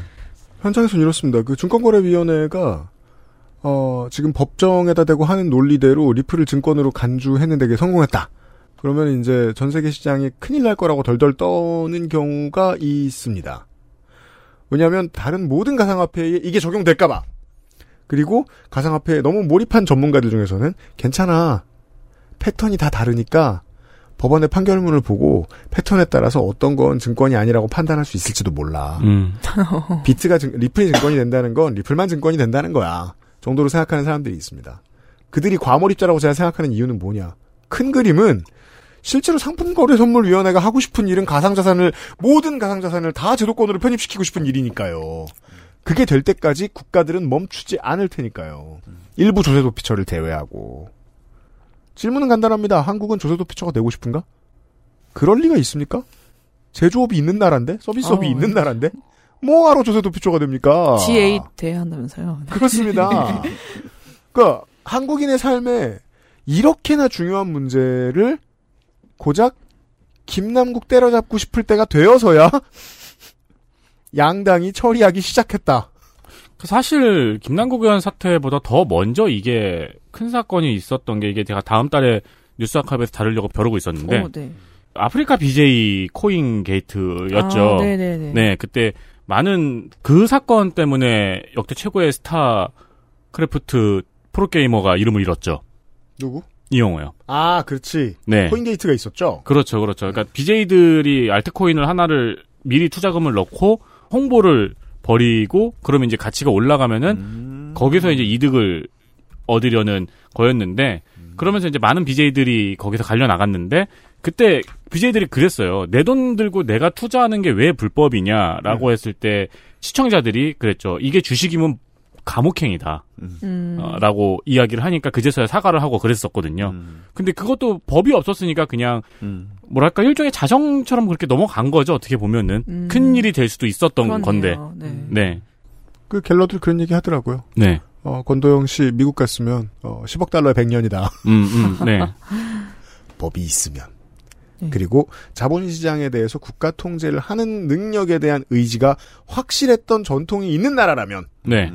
현장에서는 이렇습니다. 그 증권거래위원회가 어, 지금 법정에다 대고 하는 논리대로 리플을 증권으로 간주했는데 그게 성공했다. 그러면 이제 전 세계 시장이 큰일 날 거라고 덜덜 떠는 경우가 있습니다. 왜냐하면 다른 모든 가상화폐에 이게 적용될까봐. 그리고 가상화폐에 너무 몰입한 전문가들 중에서는 괜찮아. 패턴이 다 다르니까 법원의 판결문을 보고 패턴에 따라서 어떤 건 증권이 아니라고 판단할 수 있을지도 몰라. 음. [laughs] 비트가 증, 리플이 증권이 된다는 건 리플만 증권이 된다는 거야. 정도로 생각하는 사람들이 있습니다. 그들이 과몰입자라고 제가 생각하는 이유는 뭐냐? 큰 그림은 실제로 상품거래선물위원회가 하고 싶은 일은 가상자산을 모든 가상자산을 다 제도권으로 편입시키고 싶은 일이니까요. 그게 될 때까지 국가들은 멈추지 않을 테니까요. 일부 조세 도피처를 제외하고. 질문은 간단합니다. 한국은 조세도 피처가 되고 싶은가? 그럴 리가 있습니까? 제조업이 있는 나라인데? 서비스업이 어. 있는 나라인데? 뭐하러 조세도 피처가 됩니까? G8 대한다면서요. 그렇습니다. [laughs] 그러니까 한국인의 삶에 이렇게나 중요한 문제를 고작 김남국 때려잡고 싶을 때가 되어서야 [laughs] 양당이 처리하기 시작했다. 그 사실 김남국 의원 사태보다 더 먼저 이게 큰 사건이 있었던 게 이게 제가 다음 달에 뉴스 아카이브에서 다루려고 벼르고 있었는데 어, 네. 아프리카 BJ 코인 게이트였죠. 아, 네네네. 네, 그때 많은 그 사건 때문에 역대 최고의 스타 크래프트 프로게이머가 이름을 잃었죠. 누구? 이영호요. 아, 그렇지. 네. 코인 게이트가 있었죠. 그렇죠, 그렇죠. 그러니까 BJ들이 알트코인을 하나를 미리 투자금을 넣고 홍보를 벌이고 그러면 이제 가치가 올라가면은 거기서 이제 이득을 얻으려는 거였는데 그러면서 이제 많은 BJ들이 거기서 갈려 나갔는데 그때 BJ들이 그랬어요. 내 돈 들고 내가 투자하는 게 왜 불법이냐라고 했을 때 시청자들이 그랬죠. 이게 주식이면 감옥행이다. 음. 어, 라고 이야기를 하니까 그제서야 사과를 하고 그랬었거든요. 근데 그것도 법이 없었으니까 그냥 뭐랄까 일종의 자정처럼 그렇게 넘어간 거죠. 어떻게 보면은 음. 큰 일이 될 수도 있었던 그렇네요. 건데. 네. 네. 그 갤러들 그런 얘기 하더라고요. 네. 어, 권도영 씨 미국 갔으면 어, 10억 달러에 100년이다. 음, 음, 네. [laughs] 법이 있으면. 네. 그리고 자본시장에 대해서 국가 통제를 하는 능력에 대한 의지가 확실했던 전통이 있는 나라라면. 네.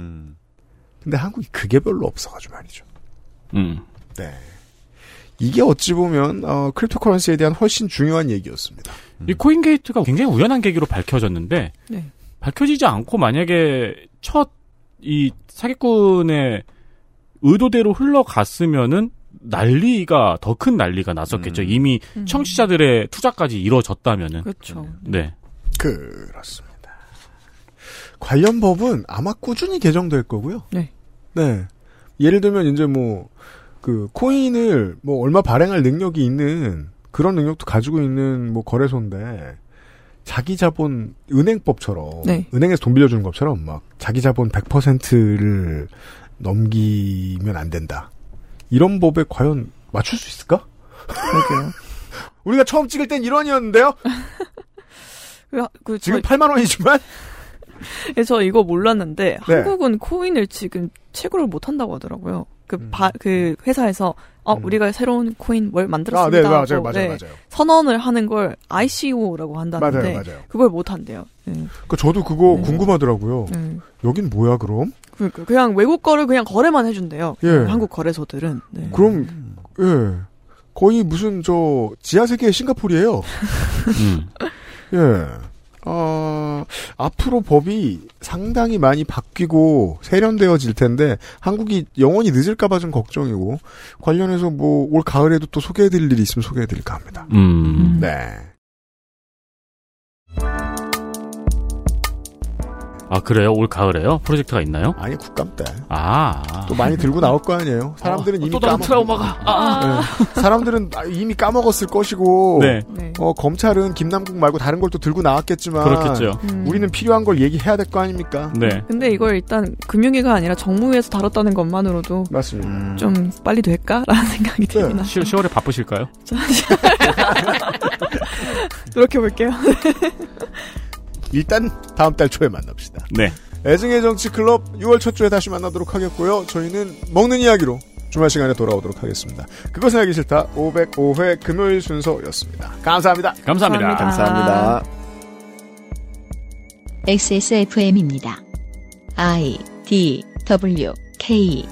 근데 한국이 그게 별로 없어가지고 말이죠. 음. 네. 이게 어찌 보면 어, cryptocurrency에 대한 훨씬 중요한 얘기였습니다. 이 코인게이트가 굉장히 우연한 계기로 밝혀졌는데 네. 밝혀지지 않고 만약에 첫 이 사기꾼의 의도대로 흘러갔으면은 난리가 더 큰 난리가 났었겠죠. 이미 음. 청취자들의 투자까지 이루어졌다면은. 그렇죠. 네. 그렇습니다. 관련 법은 아마 꾸준히 개정될 거고요. 네. 네. 예를 들면 이제 뭐 그 코인을 뭐 얼마 발행할 능력이 있는 그런 능력도 가지고 있는 뭐 거래소인데 자기 자본 은행법처럼 네. 은행에서 돈 빌려주는 것처럼 막 자기 자본 100%를 넘기면 안 된다. 이런 법에 과연 맞출 수 있을까? 그러게요. [laughs] 우리가 처음 찍을 땐 1원이었는데요. [laughs] 그, 그 지금 저희- 8만 원이지만 저 이거 몰랐는데 네. 한국은 코인을 지금 채굴을 못 한다고 하더라고요. 그, 음. 바, 그 회사에서 어 우리가 새로운 코인 뭘 아, 만들었습니다. 네, 맞아요, 맞아요, 네, 맞아요. 선언을 하는 걸 ICO라고 한다는데 맞아요, 맞아요. 그걸 못 한대요. 네. 그 저도 그거 네. 궁금하더라고요. 네. 여긴 뭐야 그럼? 그러니까 그냥 외국 거를 그냥 거래만 해준대요. 예. 한국 거래소들은. 네. 그럼 예 거의 무슨 저 지하 세계의 싱가포르예요. 음. 예. 어, 앞으로 법이 상당히 많이 바뀌고 세련되어질 텐데 한국이 영원히 늦을까봐 좀 걱정이고 관련해서 뭐 올 가을에도 또 소개해드릴 일이 있으면 소개해드릴까 합니다. 음. 네. 아 그래요? 올 가을에요? 프로젝트가 있나요? 아니 국감 때. 아. 또 많이 들고 나올 거 아니에요. 사람들은 어, 이미 또 다른 까먹- 트라우마가. 아. 네. [laughs] 사람들은 이미 까먹었을 것이고 네. 네. 어, 검찰은 김남국 말고 다른 걸 또 들고 나왔겠지만 그렇겠죠. 음. 우리는 필요한 걸 얘기해야 될 거 아닙니까? 네. 근데 이걸 일단 금융위가 아니라 정무위에서 다뤘다는 것만으로도 맞습니다. 좀 빨리 될까라는 생각이 들긴 하죠. 10, 10월에 바쁘실까요? [laughs] 노력해 볼게요. [laughs] 일단 다음 달 초에 만납시다. 네. 애증의 정치 클럽 6월 첫 주에 다시 만나도록 하겠고요. 저희는 먹는 이야기로 주말 시간에 돌아오도록 하겠습니다. 그것은 알기 싫다 505회 금요일 순서였습니다. 감사합니다. 감사합니다. 감사합니다. XSFM입니다. I D W K